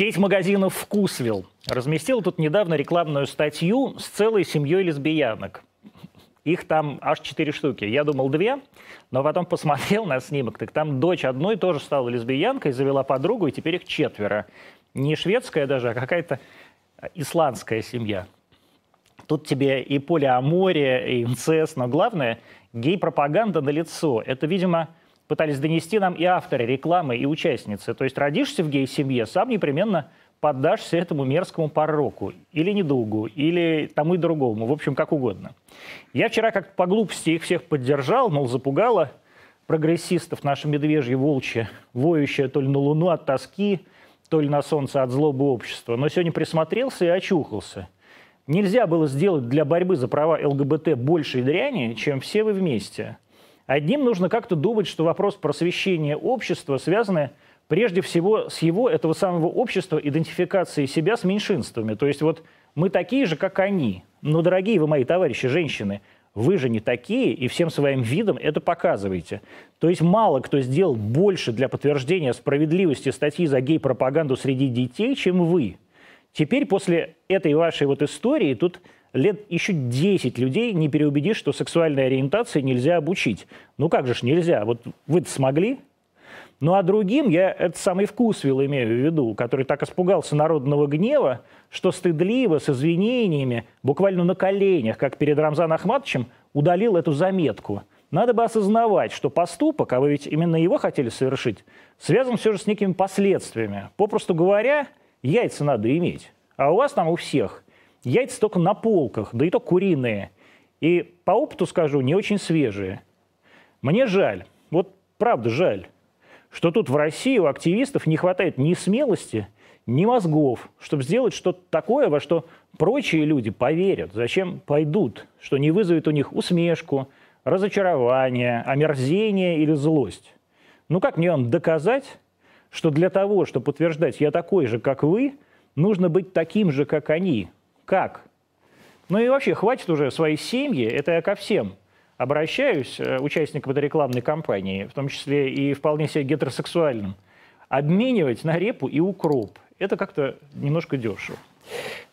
Сеть магазинов «Вкусвилл» разместила тут недавно рекламную статью с целой семьей лесбиянок. Их там аж четыре штуки. Я думал две, но потом посмотрел на снимок. Так там дочь одной тоже стала лесбиянкой, завела подругу, и теперь их четверо. Не шведская даже, а какая-то исландская семья. Тут тебе и полиамория, и инцест, но главное – гей-пропаганда на лицо. Это, видимо, пытались донести нам и авторы рекламы, и участницы. То есть родишься в гей-семье, сам непременно поддашься этому мерзкому пороку, или недугу, или тому и другому, в общем, как угодно. Я вчера как по глупости их всех поддержал, мол, запугало прогрессистов наша медвежья волчья, воющая то ли на луну от тоски, то ли на солнце от злобы общества. Но сегодня присмотрелся и очухался. Нельзя было сделать для борьбы за права ЛГБТ больше дряни, чем все вы вместе. Одним нужно как-то думать, что вопрос просвещения общества связан прежде всего с его, этого самого общества, идентификации себя с меньшинствами. То есть вот мы такие же, как они. Но, дорогие вы мои товарищи, женщины, вы же не такие, и всем своим видом это показываете. То есть мало кто сделал больше для подтверждения справедливости статьи за гей-пропаганду среди детей, чем вы. Теперь после этой вашей вот истории тут лет еще 10 людей не переубедишь, что сексуальной ориентации нельзя обучить. Ну как же ж нельзя? Вот вы смогли? Ну а другим я этот самый вкусвил имею в виду, который так испугался народного гнева, что стыдливо, с извинениями, буквально на коленях, как перед Рамзаном Ахматовичем, удалил эту заметку. Надо бы осознавать, что поступок, а вы ведь именно его хотели совершить, связан все же с некими последствиями. Попросту говоря, яйца надо иметь. А у вас там у всех яйца только на полках, да и то куриные. И по опыту скажу, не очень свежие. Мне жаль, вот правда жаль что тут в России у активистов не хватает ни смелости, ни мозгов, чтобы сделать что-то такое, во что прочие люди поверят. Зачем пойдут? Что не вызовет у них усмешку, разочарование, омерзение или злость. Ну как мне вам доказать, что для того, чтобы подтверждать «я такой же, как вы», нужно быть таким же, как они? Как? Ну и вообще, хватит уже своей семьи, это я ко всем – обращаюсь, э, участникам этой рекламной кампании, в том числе и вполне себе гетеросексуальным, обменивать на репу и укроп. Это как-то немножко дешево.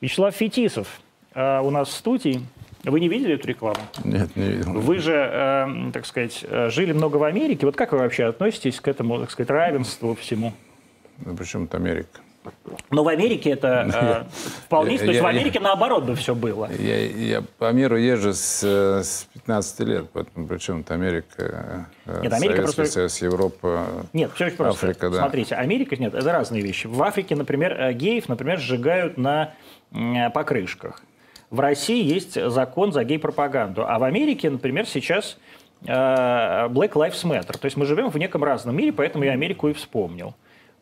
Вячеслав Фетисов э, у нас в студии. Вы не видели эту рекламу? Нет, не видел. Вы же, э, так сказать, э, жили много в Америке. Вот как вы вообще относитесь к этому, так сказать, равенству всему? Ну, причем это Америка? Но в Америке это э, вполне... то есть в Америке наоборот бы все было. Я, я по миру езжу с, с 15 лет, поэтому причем это Америка, э, нет, Америка Советский просто... Союз, Европа, Нет, все очень просто. Африка, да. Смотрите, Америка, нет, это разные вещи. В Африке, например, э, геев, например, сжигают на покрышках. В России есть закон за гей-пропаганду, а в Америке, например, сейчас Black Lives Matter. То есть мы живем в неком разном мире, поэтому я Америку и вспомнил.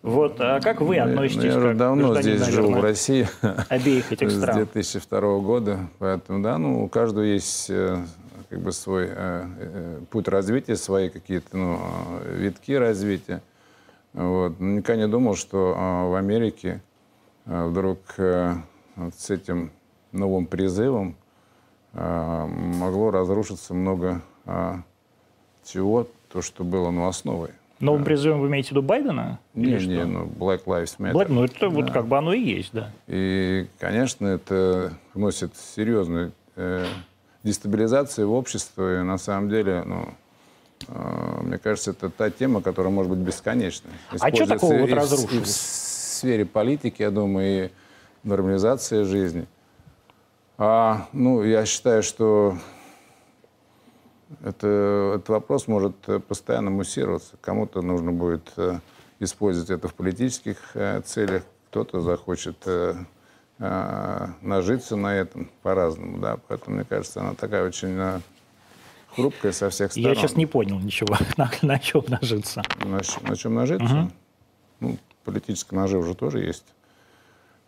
Вот, а как вы относитесь? Я уже давно здесь наверное, живу в России. Обеих этих стран. С 2002 года. Поэтому, да, ну, у каждого есть э, как бы свой э, э, путь развития, свои какие-то ну, витки развития. Вот. Но никогда не думал, что э, в Америке э, вдруг э, вот с этим новым призывом э, могло разрушиться много э, всего, то, что было ну, основой. Новым да. призывом вы имеете в виду Байдена? Не, не, ну, Black Lives Matter. Black, ну, это да. вот как бы оно и есть, да. И, конечно, это вносит серьезную э, дестабилизацию в общество. И на самом деле, ну, э, мне кажется, это та тема, которая может быть бесконечной. А что такого вот разрушилось? И в сфере политики, я думаю, и нормализации жизни. А, ну, я считаю, что это, этот вопрос может э, постоянно муссироваться. Кому-то нужно будет э, использовать это в политических э, целях, кто-то захочет нажиться на этом по-разному. Да? Поэтому, мне кажется, она такая очень хрупкая со всех сторон. Я сейчас не понял ничего. На, на чем нажиться? На, на чем нажиться? Угу. Ну, политическая нажива уже тоже есть.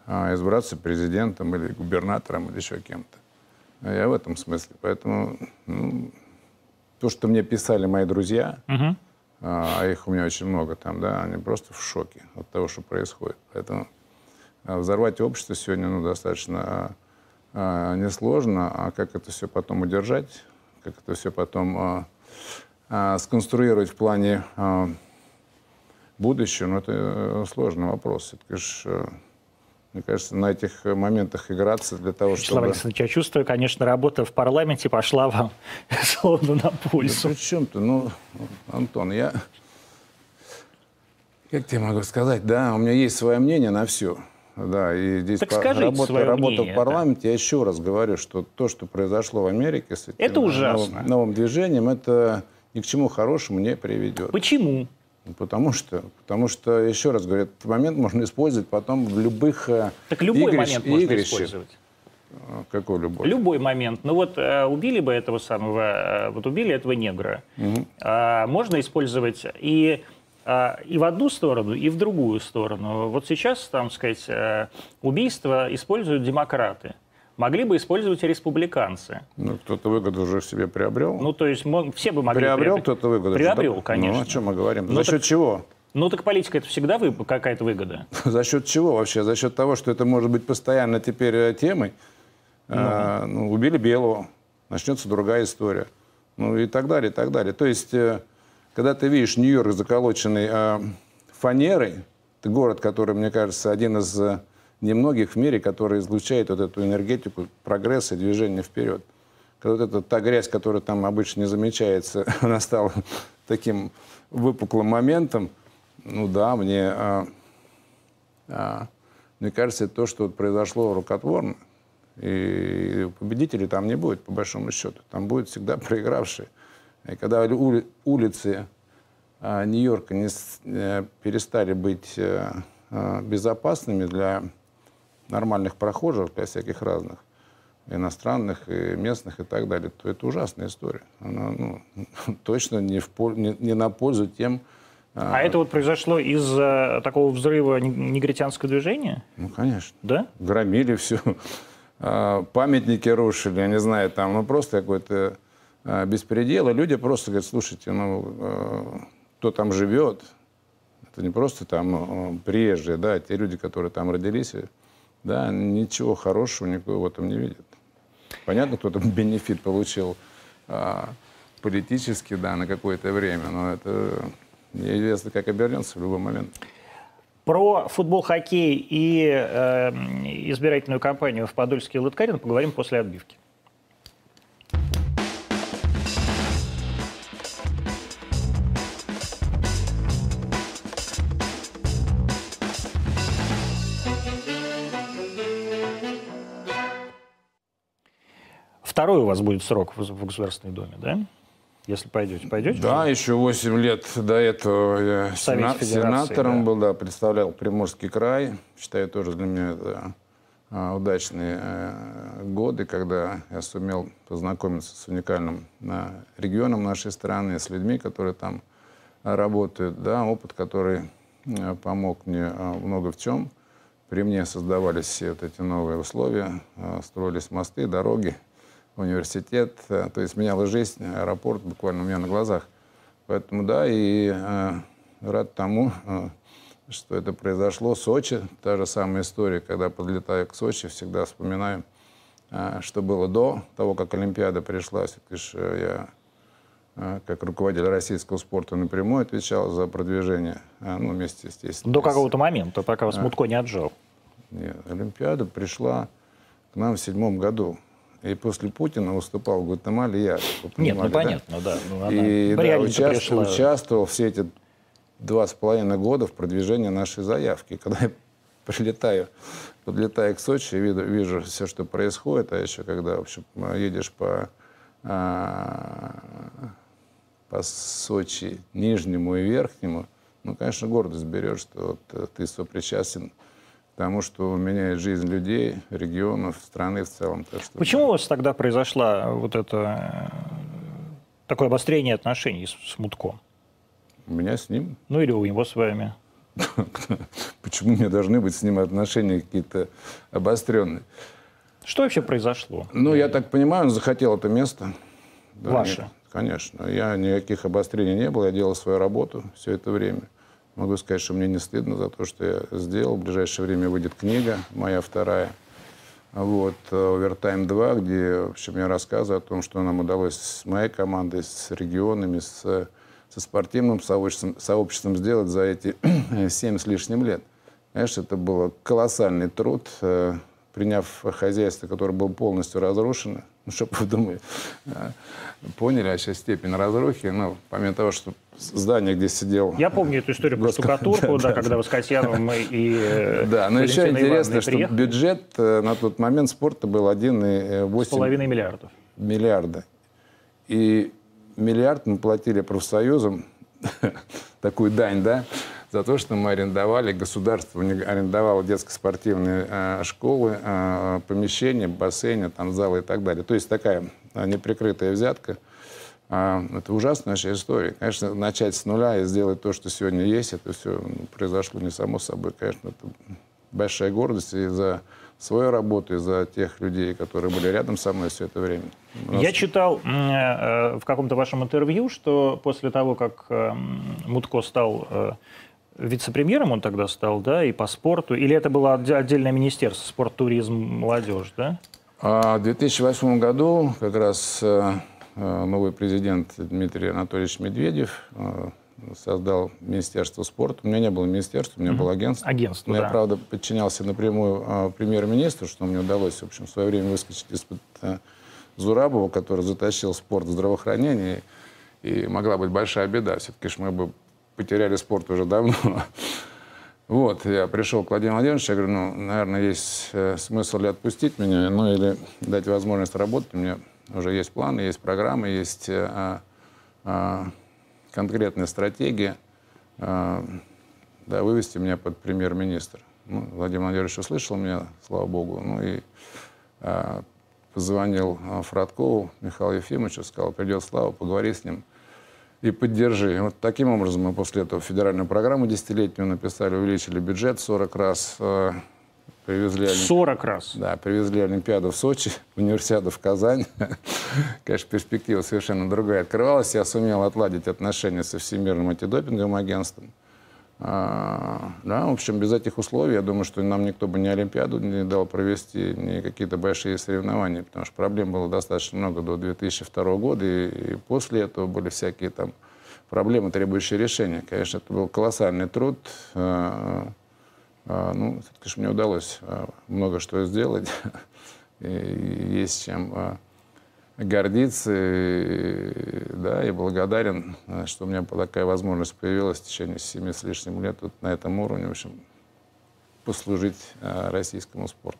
А, избраться президентом или губернатором или еще кем-то. А я в этом смысле. Поэтому ну, то, что мне писали мои друзья, угу. а их у меня очень много там, да, они просто в шоке от того, что происходит. Поэтому а, взорвать общество сегодня ну, достаточно а, несложно, а как это все потом удержать, как это все потом а, а, сконструировать в плане а, будущее, ну, это э, сложный вопрос. Это, конечно, мне кажется, на этих моментах играться для того, Вячеслав чтобы... Александрович, я чувствую, конечно, работа в парламенте пошла вам словно на пользу. Да при чем-то? Ну, Антон, я... Как тебе могу сказать, да, у меня есть свое мнение на все. Да, и здесь Так по- скажите работа, свое работа мнение, в парламенте, я еще раз говорю, что то, что произошло в Америке с этим Это ужасно. Новым, новым движением, это ни к чему хорошему не приведет. Почему? Ну, Потому что, потому что, еще раз говорю, этот момент можно использовать потом в любых э, Так любой игрищ- момент можно игрищах. использовать. Э, Какой любой? Любой момент. Ну вот э, убили бы этого самого, э, вот убили этого негра. А, можно использовать и, а, и в одну сторону, и в другую сторону. Вот сейчас, там сказать, э, убийство используют демократы. Могли бы использовать и республиканцы. Ну, кто-то выгоду уже себе приобрел. Ну, то есть все бы могли... приобрел приобрет- кто-то выгоду? Приобрел, конечно. Ну, о чем мы говорим? Ну, За так- счет чего? Ну, так политика это всегда вы, какая-то выгода. За счет чего вообще? За счет того, что это может быть постоянно теперь э, темой. А, ну, убили Белого, начнется другая история. Ну и так далее, и так далее. То есть, э, когда ты видишь Нью-Йорк заколоченный э, фанерой, это город, который, мне кажется, один из э, немногих в мире, который излучает вот эту энергетику прогресса и движения вперед. Когда вот эта та грязь, которая там обычно не замечается, она стала таким выпуклым моментом, ну да, мне а, а, мне кажется, то, что произошло рукотворно. И победителей там не будет, по большому счету. Там будет всегда проигравшие. И когда ули- улицы а, Нью-Йорка не э, перестали быть э, безопасными для нормальных прохожих, для всяких разных, иностранных, и местных и так далее, то это ужасная история. Она ну, точно не, в, не, не на пользу тем, А это вот произошло из-за такого взрыва не- негритянского движения? ну, конечно, Да? громили все, памятники рушили, я не знаю, там, ну, просто какой-то а, беспредел. И люди просто говорят, слушайте, ну, э, кто там живет, это не просто там приезжие, да, те люди, которые там родились, да, ничего хорошего никакого в этом не видят. Понятно, кто-то бенефит получил а, политически, да, на какое-то время, но это неизвестно, как обернется в любой момент. Про футбол, хоккей и э, избирательную кампанию в Подольске и Лыткарино поговорим после отбивки. Второй у вас будет срок в в Государственной Думе, да? Если пойдете, пойдете? Да, еще 8 лет до этого я сена- сенатором да. был, да, представлял Приморский край. Считаю, тоже для меня это а, удачные э, годы, когда я сумел познакомиться с уникальным а, регионом нашей страны, с людьми, которые там а, работают. Да, опыт, который э, помог мне а, много в чем. При мне создавались все вот эти новые условия, а, строились мосты, дороги, университет. э, То есть менялась жизнь, аэропорт буквально у меня на глазах. Поэтому да, и э, рад тому, э, что это произошло. Сочи, та же самая история, когда подлетаю к Сочи, всегда вспоминаю, э, что было до того, как Олимпиада пришла. Все-таки э, я э, как руководитель российского спорта напрямую отвечал за продвижение, э, ну, вместе, естественно. До какого-то момента, пока вас Мутко не отжал. нет, Олимпиада пришла к нам в седьмом году. И после Путина выступал в Гватемале я. Нет, ну понимали, да? понятно, да. Ну, она И да, реально участвовал, все эти два с половиной года в продвижении нашей заявки. Когда я прилетаю, подлетаю к Сочи, вижу, вижу все, что происходит, а еще когда в общем, едешь по, а, по Сочи нижнему и верхнему, ну, конечно, гордость берешь, что вот, э, ты сопричастен к тому, что меняет жизнь людей, регионов, страны в целом. Так что, Почему у вас тогда произошло вот это э, такое обострение отношений с, с Мутком? У меня с ним Ну или у него с вами? Почему у меня должны быть с ним отношения какие-то обостренные? Что вообще произошло? Ну, я так понимаю, он захотел это место. Да, Ваше? нет, конечно. Я никаких обострений не было, я делал свою работу все это время. Могу сказать, что мне не стыдно за то, что я сделал. В ближайшее время выйдет книга, моя вторая. Вот, «Овертайм 2», где, в общем, я рассказываю о том, что нам удалось с моей командой, с регионами, с со спортивным сообществом, сообществом сделать за эти семь с лишним лет. Конечно, это был колоссальный труд, э, приняв хозяйство, которое было полностью разрушено. Ну, чтобы вы думали, э, поняли вообще степень разрухи. Ну, помимо того, что здание, где сидел... Я помню эту историю про штукатурку, да, когда вы с Касьяновым и э, Да, но еще интересно, что бюджет на тот момент спорта был 1,8 миллиардов. Миллиарда. И миллиард мы платили профсоюзам, такую дань, да, за то, что мы арендовали, государство арендовало детско-спортивные э, школы, э, помещения, бассейны, там, залы и так далее. То есть такая э, неприкрытая взятка. Э, это ужасная наша история. Конечно, начать с нуля и сделать то, что сегодня есть, это все произошло не само собой. Конечно, это большая гордость и за свою работу и за тех людей, которые были рядом со мной все это время. Нас... Я читал в каком-то вашем интервью, что после того, как э, Мутко стал вице-премьером, он тогда стал, да, и по спорту, или это было отдельное министерство, спорт, туризм, молодежь, да? А в 2008 году как раз э, э, новый президент Дмитрий Анатольевич Медведев э, создал Министерство спорта. У меня не было министерства, у меня mm-hmm. было агентство. Агентство, Но да. я, правда, подчинялся напрямую э, премьер-министру, что мне удалось, в общем, в свое время выскочить из-под э, Зурабова, который затащил спорт в здравоохранение. И, и могла быть большая беда. Все-таки мы бы потеряли спорт уже давно. Вот, я пришел к Владимиру Владимировичу, я говорю, ну, наверное, есть э, смысл ли отпустить меня, ну, или дать возможность работать. У меня уже есть планы, есть программы, есть а, а, конкретная стратегия, а, да, вывести меня под премьер-министр. Ну, Владимир Владимирович услышал меня, слава богу, ну и а, позвонил Фродкову Михаилу Ефимовичу, сказал, придет Слава, поговори с ним и поддержи. Вот таким образом мы после этого федеральную программу десятилетнюю написали, увеличили бюджет 40 раз, Привезли, 40 раз? Да, привезли Олимпиаду в Сочи, универсиаду в Казань. Конечно, перспектива совершенно другая открывалась. Я сумел отладить отношения со Всемирным антидопинговым агентством. А, да, в общем, без этих условий, я думаю, что нам никто бы ни Олимпиаду не дал провести, ни какие-то большие соревнования, потому что проблем было достаточно много до 2002 года, и, после этого были всякие там проблемы, требующие решения. Конечно, это был колоссальный труд. А, а, ну, конечно, мне удалось а, много что сделать. И есть чем а, гордиться, да, и благодарен, что у меня такая возможность появилась в течение семи с лишним лет вот на этом уровне, в общем, послужить российскому спорту.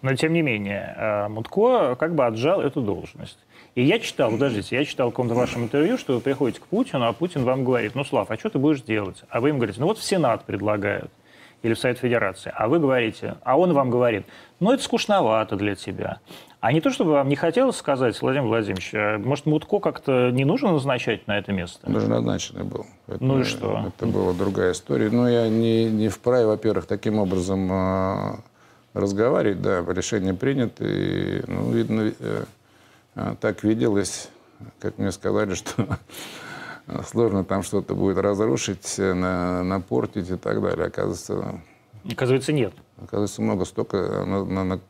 Но, тем не менее, Мутко как бы отжал эту должность. И я читал, подождите, я читал в каком-то вашем интервью, что вы приходите к Путину, а Путин вам говорит, ну, Слав, а что ты будешь делать? А вы им говорите, ну, вот в Сенат предлагают или в Совет Федерации, а вы говорите, а он вам говорит, ну, это скучновато для тебя. А не то, чтобы вам не хотелось сказать, Владимир Владимирович, а может, Мутко как-то не нужно назначать на это место? Уже назначенный был. Поэтому ну и что? Это была другая история. Но я не, не вправе, во-первых, таким образом э, разговаривать. Да, решение принято. И, ну, видно, э, так виделось, как мне сказали, что сложно там что-то будет разрушить, э, на, напортить и так далее. Оказывается, Оказывается, нет. Оказывается, много столько на, на, на,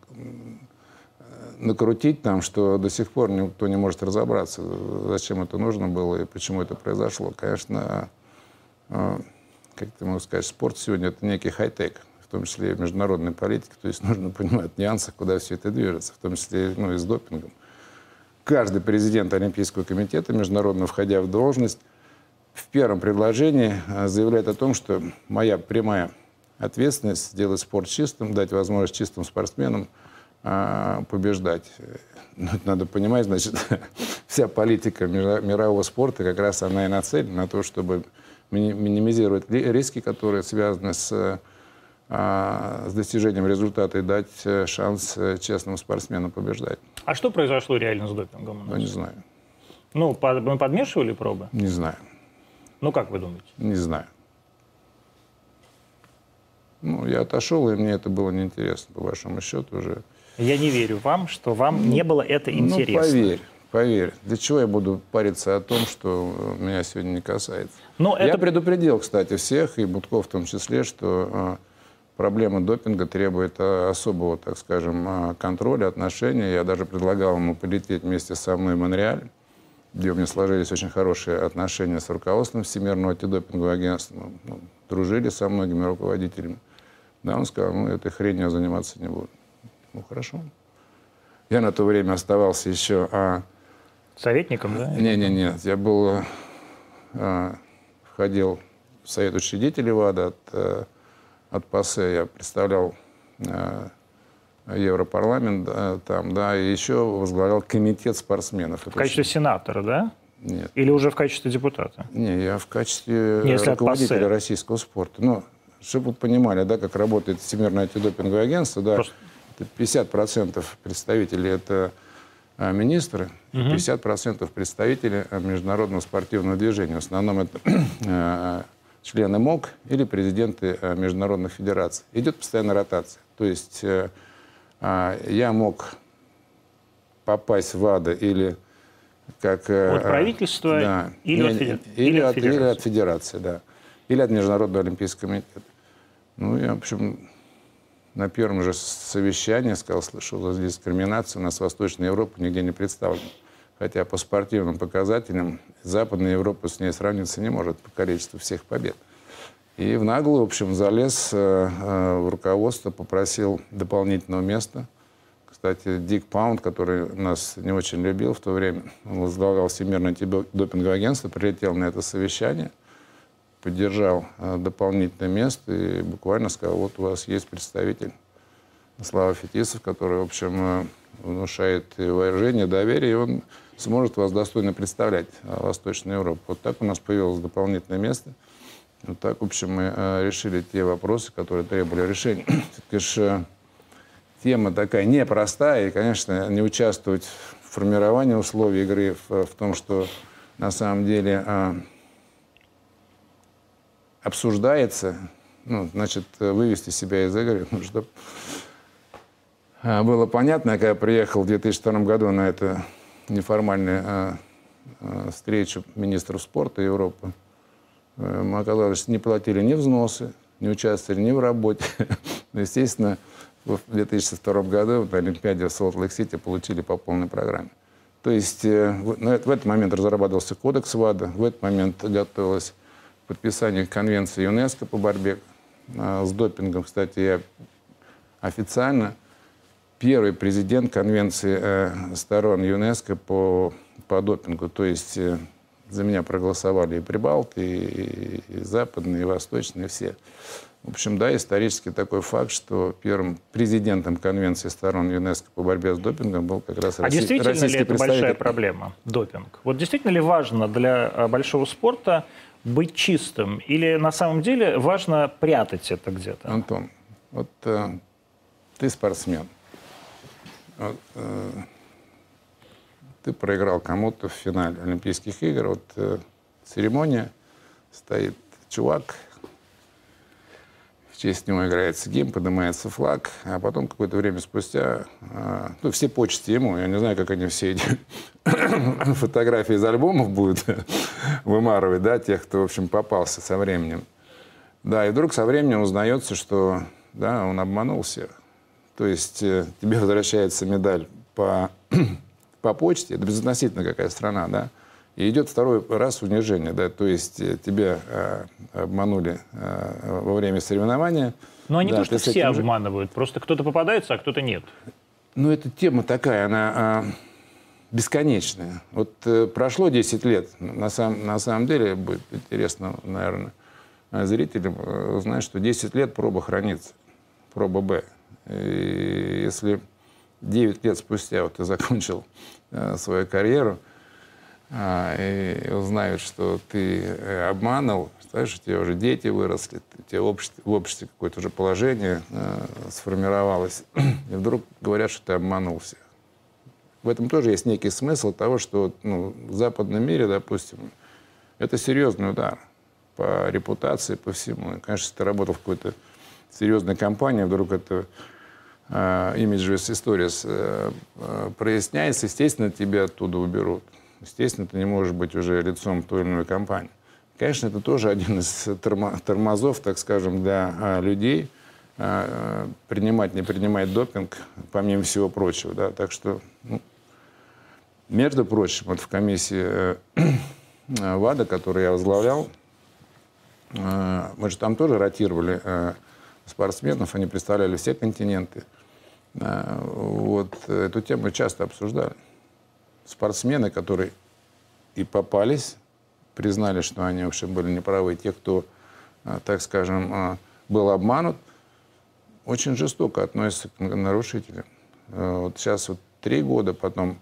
накрутить там, что до сих пор никто не может разобраться, зачем это нужно было и почему это произошло. Конечно, э, как ты могу сказать, спорт сегодня это некий хай-тек, в том числе и в международной политике. То есть нужно понимать нюансы, куда все это движется, в том числе ну, и с допингом каждый президент Олимпийского комитета, международно входя в должность, в первом предложении э, заявляет о том, что моя прямая ответственность сделать спорт чистым, дать возможность чистым спортсменам а, побеждать. Но ну, надо понимать, значит, вся политика мирового спорта как раз она и нацелена на то, чтобы минимизировать риски, которые связаны с а, с достижением результата и дать э, шанс э, честным спортсменам побеждать. А что произошло реально с допингом? Ну, не знаю. Ну, мы подмешивали пробы? Не знаю. Ну, как вы думаете? Не знаю. Ну, я отошел, и мне это было неинтересно, по вашему счету уже. Я не верю вам, что вам ну, не было это ну, интересно. Ну, поверь, поверь. Для чего я буду париться о том, что меня сегодня не касается? Но я это... предупредил, кстати, всех, и Будков в том числе, что а, проблема допинга требует э, особого, так скажем, э, контроля, отношения. Я даже предлагал ему полететь вместе со мной в Монреаль где у меня сложились очень хорошие отношения с руководством Всемирного антидопингового агентства. Мы ну, дружили со многими руководителями. Да, он сказал, ну, этой хренью заниматься не буду. Ну, хорошо. Я на то время оставался еще... А... Советником, да? Не-не-не, я был... А, входил в совет учредителей ВАДА от, а, от ПАСЕ. Я представлял а, Европарламент а, там, да, и еще возглавлял комитет спортсменов. В качестве очень... сенатора, да? Нет. Или уже в качестве депутата? Не, я в качестве Если руководителя российского спорта. Ну, чтобы вы понимали, да, как работает Всемирное антидопинговое агентство, да, Просто... 50% представителей это а, министры, угу. 50% представители а, международного спортивного движения. В основном это а, члены МОК или президенты международных федераций. Идет постоянная ротация. То есть э, я мог попасть в АДА или как... Э, от правительства да, или, от, или, или, от, федерации. или от федерации, да. Или от Международного олимпийского комитета. Ну, я, в общем, на первом же совещании сказал, слышал, дискриминация у нас Восточная Европа нигде не представлена. Хотя по спортивным показателям Западная Европа с ней сравниться не может по количеству всех побед. И в наглую, в общем, залез э, э, в руководство, попросил дополнительного места. Кстати, Дик Паунд, который нас не очень любил в то время, он возглавлял Всемирное допинговое агентство, прилетел на это совещание – поддержал э, дополнительное место и буквально сказал, вот у вас есть представитель Слава Фетисов, который, в общем, э, внушает уважение, доверие, и он сможет вас достойно представлять э, Восточную Европу. Вот так у нас появилось дополнительное место. Вот так, в общем, мы решили те вопросы, которые требовали решения. Конечно, тема такая непростая, и, конечно, не участвовать в формировании условий игры, в, в том, что на самом деле обсуждается, ну, значит, вывести себя из игры, ну, чтобы а, было понятно, когда я приехал в 2002 году на эту неформальную а, а, встречу министров спорта Европы, э, мы оказалось, что не платили ни взносы, не участвовали ни в работе. Но, естественно, в 2002 году на Олимпиаде в Солт-Лейк-Сити получили по полной программе. То есть э, в этот момент разрабатывался кодекс ВАДА, в этот момент готовилась подписанию конвенции ЮНЕСКО по борьбе а, с допингом. Кстати, я официально первый президент конвенции э, сторон ЮНЕСКО по, по допингу. То есть э, за меня проголосовали и прибалты, и, и западные, и восточные, все. В общем, да, исторически такой факт, что первым президентом конвенции сторон ЮНЕСКО по борьбе с допингом был как раз а Россий, действительно ли это большая проблема, допинг? Вот действительно ли важно для э, большого спорта быть чистым? Или на самом деле важно прятать это где-то? Антон, вот э, ты спортсмен. Вот, э, ты проиграл кому-то в финале Олимпийских игр. Вот э, церемония, стоит чувак, честь него играется гимн, поднимается флаг, а потом какое-то время спустя, а, ну, все почести ему, я не знаю, как они все эти фотографии из альбомов будут вымарывать, да, тех, кто, в общем, попался со временем. Да, и вдруг со временем узнается, что, да, он обманул всех. То есть э, тебе возвращается медаль по, по почте, это безотносительно какая страна, да, и идет второй раз унижение, да, то есть э, тебя э, обманули э, во время соревнования. Но они да, то, что все этим... обманывают, просто кто-то попадается, а кто-то нет. Ну, эта тема такая, она э, бесконечная. Вот э, прошло 10 лет, на, сам, на самом деле, будет интересно, наверное, зрителям э, узнать, что 10 лет проба хранится, проба Б. И если 9 лет спустя вот ты закончил э, свою карьеру, и узнают, что ты э, обманул, знаешь, у тебя уже дети выросли, у тебя в обществе, в обществе какое-то уже положение э, сформировалось, и вдруг говорят, что ты обманул всех. В этом тоже есть некий смысл того, что ну, в западном мире, допустим, это серьезный удар по репутации, по всему. И, конечно, если ты работал в какой-то серьезной компании, вдруг это э, имиджевая история э, э, проясняется, естественно, тебя оттуда уберут. Естественно, ты не можешь быть уже лицом той или иной компании. Конечно, это тоже один из тормозов, так скажем, для а, людей, а, принимать, не принимать допинг, помимо всего прочего. Да? Так что ну, Между прочим, вот в комиссии ВАДА, которую я возглавлял, мы же там тоже ротировали спортсменов, они представляли все континенты. Вот эту тему часто обсуждали. Спортсмены, которые и попались, признали, что они вообще были неправы. Те, кто, так скажем, был обманут, очень жестоко относятся к нарушителям. Вот сейчас вот три года, потом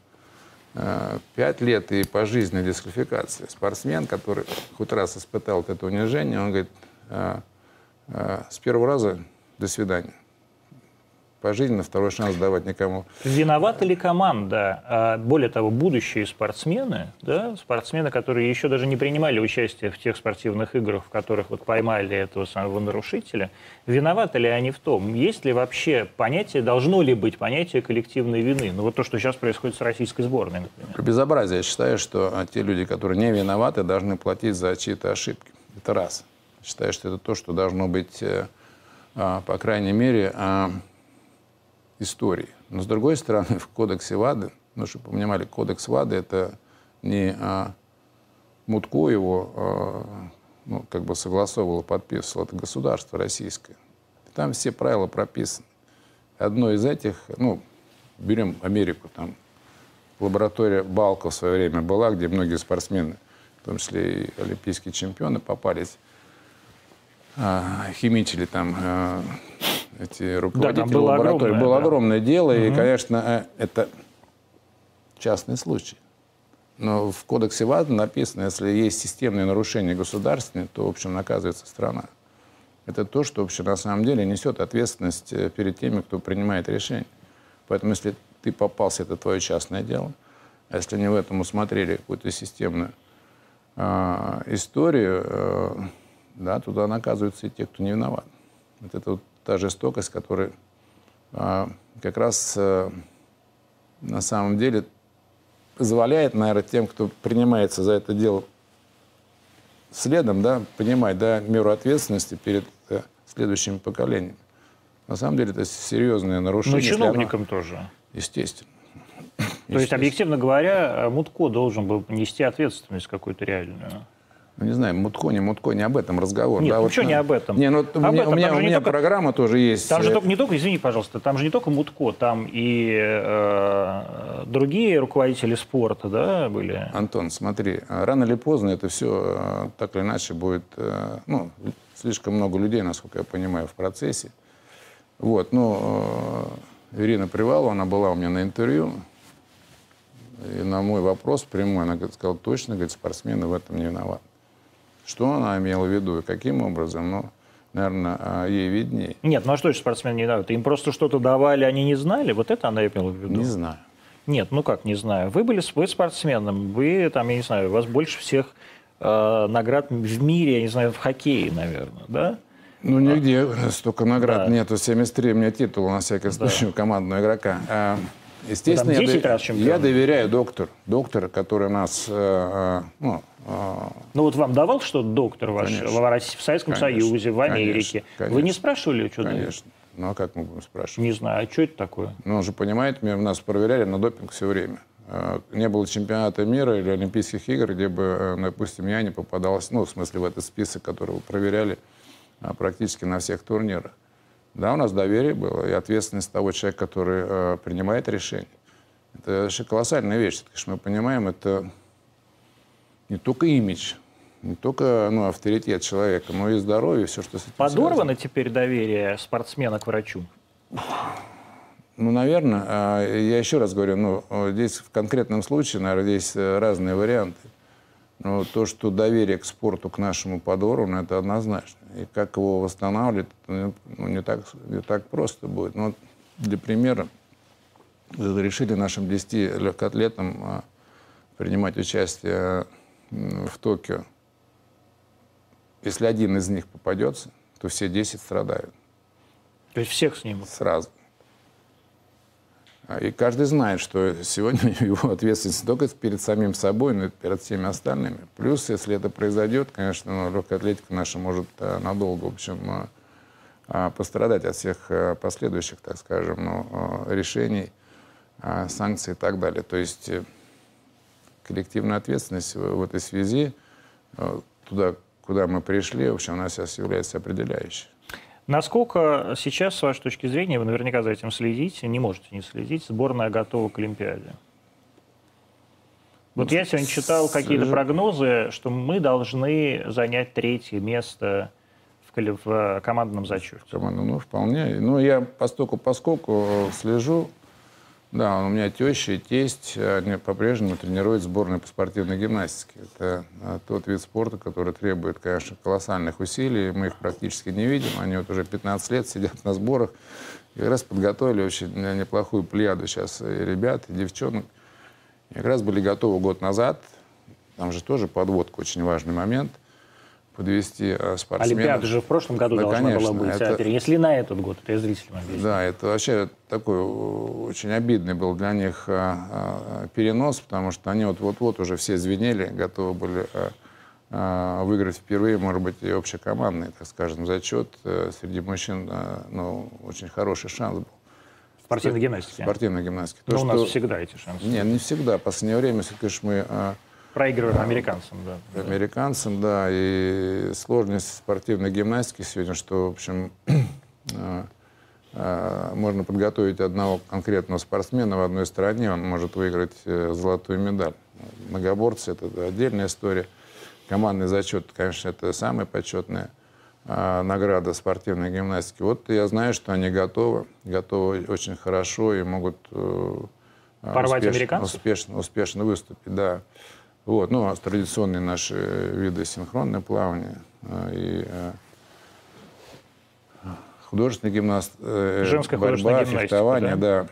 пять лет и пожизненная дисквалификация. Спортсмен, который хоть раз испытал это унижение, он говорит, с первого раза до свидания пожизненно второй шанс давать никому. Виновата ли команда? А, более того, будущие спортсмены, да, спортсмены, которые еще даже не принимали участие в тех спортивных играх, в которых вот поймали этого самого нарушителя, виноваты ли они в том? Есть ли вообще понятие, должно ли быть понятие коллективной вины? Ну вот то, что сейчас происходит с российской сборной, например. Безобразие. Я считаю, что те люди, которые не виноваты, должны платить за чьи-то ошибки. Это раз. Считаю, что это то, что должно быть, э, а, по крайней мере, а, истории. Но с другой стороны, в кодексе ВАДы, ну, чтобы вы понимали, кодекс ВАДы это не а, Мутко его а, ну, как бы согласовывал, подписывал, это государство российское. Там все правила прописаны. Одно из этих, ну, берем Америку, там лаборатория Балка в свое время была, где многие спортсмены, в том числе и олимпийские чемпионы, попались, а, химичили там а, эти руководители да, было лаборатории. Огромное, было да. огромное дело, угу. и, конечно, э, это частный случай. Но в кодексе ВАД написано, если есть системные нарушения государственные, то, в общем, наказывается страна. Это то, что, в общем, на самом деле несет ответственность э, перед теми, кто принимает решение. Поэтому, если ты попался, это твое частное дело. А если не в этом усмотрели какую-то системную э, историю, э, да, туда наказываются и те, кто не виноват. Вот это вот та жестокость, которая а, как раз а, на самом деле позволяет, наверное, тем, кто принимается за это дело следом, да, понимать да, меру ответственности перед да, следующими поколениями. На самом деле это серьезное нарушение. Но чиновникам оно... тоже. Естественно. То есть, объективно говоря, Мутко должен был нести ответственность какую-то реальную ну, не знаю, Мутко, не Мутко, не об этом разговор. Нет, да, ну вот, не об этом? Не, ну, об у меня, этом. у меня, у меня только, программа тоже есть. Там же э, только, не только, извини, пожалуйста, там же не только Мутко, там и э, другие руководители спорта, да, были. Антон, смотри, рано или поздно это все э, так или иначе будет, э, ну, слишком много людей, насколько я понимаю, в процессе. Вот, ну, Ирина Привалова, она была у меня на интервью, и на мой вопрос прямой, она сказала, точно, говорит, спортсмены в этом не виноваты. Что она имела в виду и каким образом, ну, наверное, а, ей виднее. Нет, ну а что же спортсмены не знают? Им просто что-то давали, они не знали? Вот это она имела в виду? Не знаю. Нет, ну как, не знаю. Вы были вы спортсменом, вы там, я не знаю, у вас больше всех э, наград в мире, я не знаю, в хоккее, наверное, да? Ну, нигде а, столько наград да. нету. 73 у меня титул, на всякий случай, да. командного игрока. Естественно, я, раз я доверяю доктору. Доктор, который нас, э, ну, а. Ну вот вам давал что доктор ваш конечно, в Советском конечно, Союзе, в Америке? Конечно, Вы не спрашивали, что Конечно. Ну а как мы будем спрашивать? Не знаю, а что это такое? Ну, он же понимает, нас проверяли на допинг все время. Не было чемпионата мира или Олимпийских игр, где бы, э, допустим, я не попадалась, ну, в смысле, в этот список, который вы проверяли а, практически на всех турнирах. Да, у нас доверие было и ответственность того человека, который э, принимает решение. Это же колоссальная вещь. Конечно, мы понимаем, это не только имидж, не только ну, авторитет человека, но и здоровье, все, что с этим Подорвано связано. теперь доверие спортсмена к врачу? Ну, наверное. А, я еще раз говорю, ну, здесь в конкретном случае, наверное, здесь э, разные варианты. Но то, что доверие к спорту, к нашему подорвано, это однозначно. И как его восстанавливать, ну, не, так, не так просто будет. Но для примера, решили нашим 10 легкоатлетам а, принимать участие в Токио, если один из них попадется, то все 10 страдают. То есть всех снимут? Сразу. А, и каждый знает, что сегодня его ответственность только перед самим собой, но и перед всеми остальными. Плюс, если это произойдет, конечно, ну, легкая атлетика наша может а, надолго, в общем, а, пострадать от всех последующих, так скажем, ну, решений, санкций и так далее. То есть э, коллективная ответственность в этой связи, туда, куда мы пришли, в общем, она сейчас является определяющей. Насколько сейчас, с вашей точки зрения, вы наверняка за этим следите, не можете не следить, сборная готова к Олимпиаде? Вот я сегодня читал какие-то прогнозы, что мы должны занять третье место в, в командном зачете. Команда, ну, вполне. Ну, я постольку поскольку слежу. Да, у меня теща и тесть, они по-прежнему тренируют сборную по спортивной гимнастике. Это а, тот вид спорта, который требует, конечно, колоссальных усилий. Мы их практически не видим. Они вот уже 15 лет сидят на сборах. И как раз подготовили очень неплохую плеяду сейчас и ребят, и девчонок как раз были готовы год назад. Там же тоже подводка очень важный момент. Подвести э, спортсменов. Олимпиада же в прошлом году да, должна конечно, была быть. Это... А если на этот год, это я зрителям объясню. Да, это вообще такой э, очень обидный был для них э, перенос, потому что они вот-вот уже все звенели, готовы были выиграть впервые, может быть, и общекомандный, так скажем, зачет. Среди мужчин ну, очень хороший шанс был спортивной гимнастике. Спортивной гимнастике. То, Но что... у нас всегда эти шансы. Нет, не всегда. В последнее время, если, конечно, мы... Проигрываем а, американцам, да. Американцам, да. И сложность спортивной гимнастики сегодня, что, в общем, а, а, можно подготовить одного конкретного спортсмена в одной стране, он может выиграть э, золотую медаль. Многоборцы – это отдельная история. Командный зачет, конечно, это самое почетное а, награда спортивной гимнастики. Вот я знаю, что они готовы, готовы очень хорошо и могут э, Порвать успешно, успешно, успешно выступить. Да. Вот, ну, а традиционные наши виды синхронное плавание э, и э, художественный гимнаст, Женская борьба, фехтование, да. да.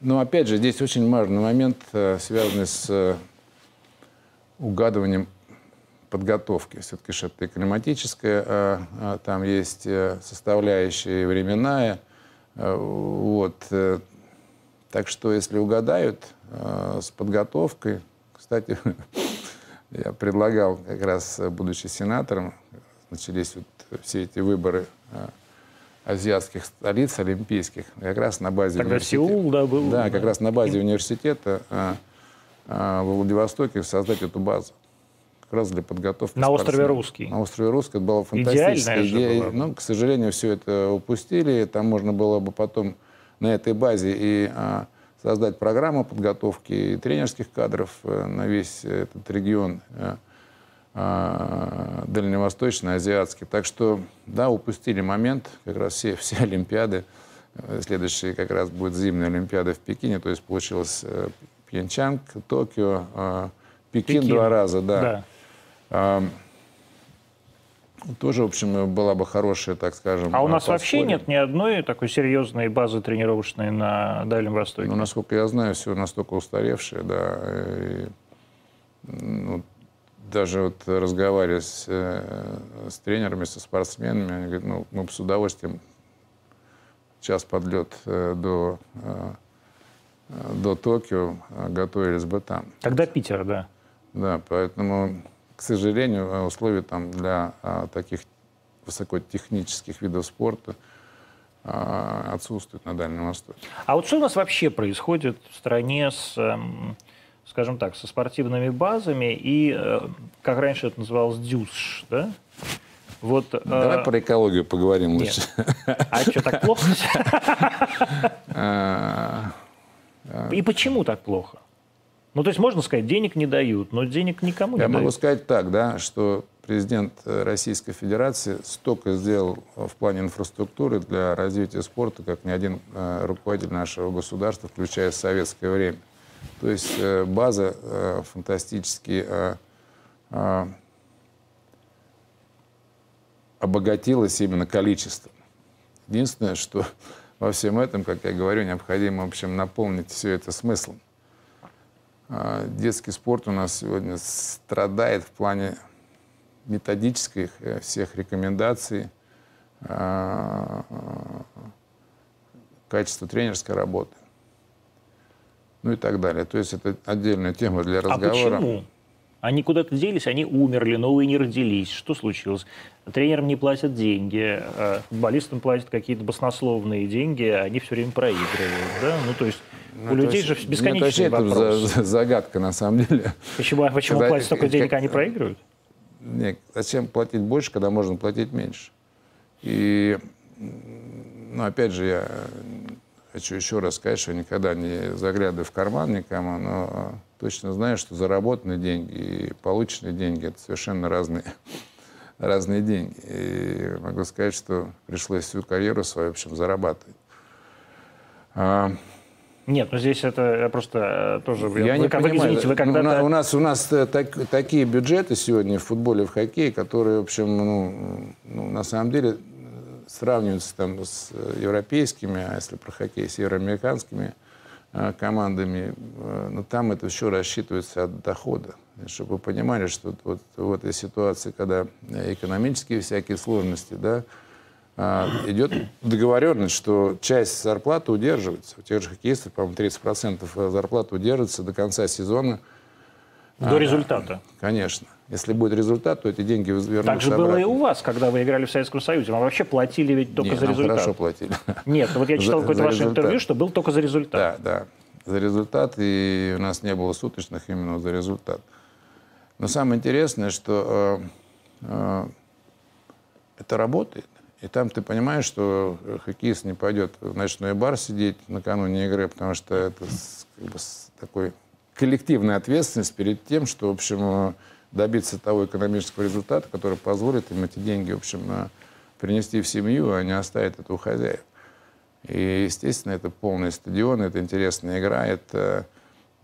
Но опять же, здесь очень важный момент, связанный с угадыванием подготовки. Все-таки это и климатическая, а, а, там есть э, составляющая временная. Э, вот. Э, так что, если угадают с подготовкой, кстати, я предлагал как раз, будучи сенатором, начались вот все эти выборы азиатских столиц олимпийских, как раз на базе Тогда университета. Сеул, да, был. Да, как раз на базе университета во Владивостоке создать эту базу как раз для подготовки На острове Русский. На острове Русский. Это была фантастическая идея. Была. Ну, к сожалению, все это упустили. Там можно было бы потом на этой базе и а, создать программу подготовки тренерских кадров э, на весь этот регион а, а, дальневосточный, азиатский. Так что, да, упустили момент. Как раз все, все Олимпиады. Э, следующая как раз будет зимняя Олимпиада в Пекине. То есть получилось э, Пьянчанг, Токио, Пекин, Пекин. два раза, да. да. Тоже, в общем, была бы хорошая, так скажем. А у нас подспорье. вообще нет ни одной такой серьезной базы тренировочной на Дальнем Востоке? Ну, насколько я знаю, все настолько устаревшее, да. И, ну, даже вот разговаривая с, э, с тренерами, со спортсменами, они говорят, ну, мы бы с удовольствием час подлет э, до, э, до Токио готовились бы там. Тогда Питер, да. Да, поэтому к сожалению, э, условия там для а, таких высокотехнических видов спорта а, отсутствуют на Дальнем Востоке. А вот что у нас вообще происходит в стране с, эм, скажем так, со спортивными базами и, э, как раньше это называлось, дюсш, да? Вот, э, Давай э... про экологию поговорим лучше. А что, так плохо? И почему так плохо? Ну, то есть можно сказать, денег не дают, но денег никому Я не дают. Я могу сказать так, да, что президент э, Российской Федерации столько сделал в плане инфраструктуры для развития спорта, как ни один э, руководитель нашего государства, включая советское время. То есть э, база фантастически обогатилась именно количеством. Единственное, что во всем этом, как я говорю, необходимо, в общем, наполнить все это смыслом. А, детский спорт у нас сегодня страдает в плане методических э, всех рекомендаций, а, качества тренерской работы, ну и так далее. То есть это отдельная тема для разговора. А почему? Они куда-то делись, они умерли, новые не родились. Что случилось? Тренерам не платят деньги, а футболистам платят какие-то баснословные деньги, а они все время проигрывают. Да? Ну, то есть Ну, У людей же бесконечные нет, вопросы. Это загадка на самом деле. Почему, почему когда, платят столько денег, они проигрывают? Нет, зачем платить больше, когда можно платить меньше? И, ну, опять же, я хочу еще раз сказать, что никогда не заглядываю в карман никому, но точно знаю, что заработанные деньги и полученные деньги – это совершенно разные, разные деньги. И могу сказать, что пришлось всю карьеру свою, в общем, зарабатывать. Нет, ну здесь это просто э, тоже... Я вы, не вы, понимаю. Извините, вы когда-то... У нас, у нас э, так, такие бюджеты сегодня в футболе, в хоккее, которые, в общем, ну, ну, на самом деле сравниваются там с европейскими, а если про хоккей, с евроамериканскими э, командами, э, но там это еще рассчитывается от дохода. Чтобы вы понимали, что вот в этой ситуации, когда экономические всякие сложности, да, идет договоренность, что часть зарплаты удерживается. У тех же хоккеистов, по-моему, 30% зарплаты удерживается до конца сезона. До а, результата. Конечно. Если будет результат, то эти деньги вернутся Так же обратно. было и у вас, когда вы играли в Советском Союзе. Вам вообще платили ведь только Нет, за результат. хорошо платили. Нет, ну вот я читал какое-то ваше интервью, что был только за результат. Да, да. За результат, и у нас не было суточных именно за результат. Но самое интересное, что э, э, это работает. И там ты понимаешь, что хоккеист не пойдет в ночной бар сидеть накануне игры, потому что это как бы, такой коллективная ответственность перед тем, что, в общем, добиться того экономического результата, который позволит им эти деньги, в общем, принести в семью, а не оставить это у хозяев. И, естественно, это полный стадион, это интересная игра, это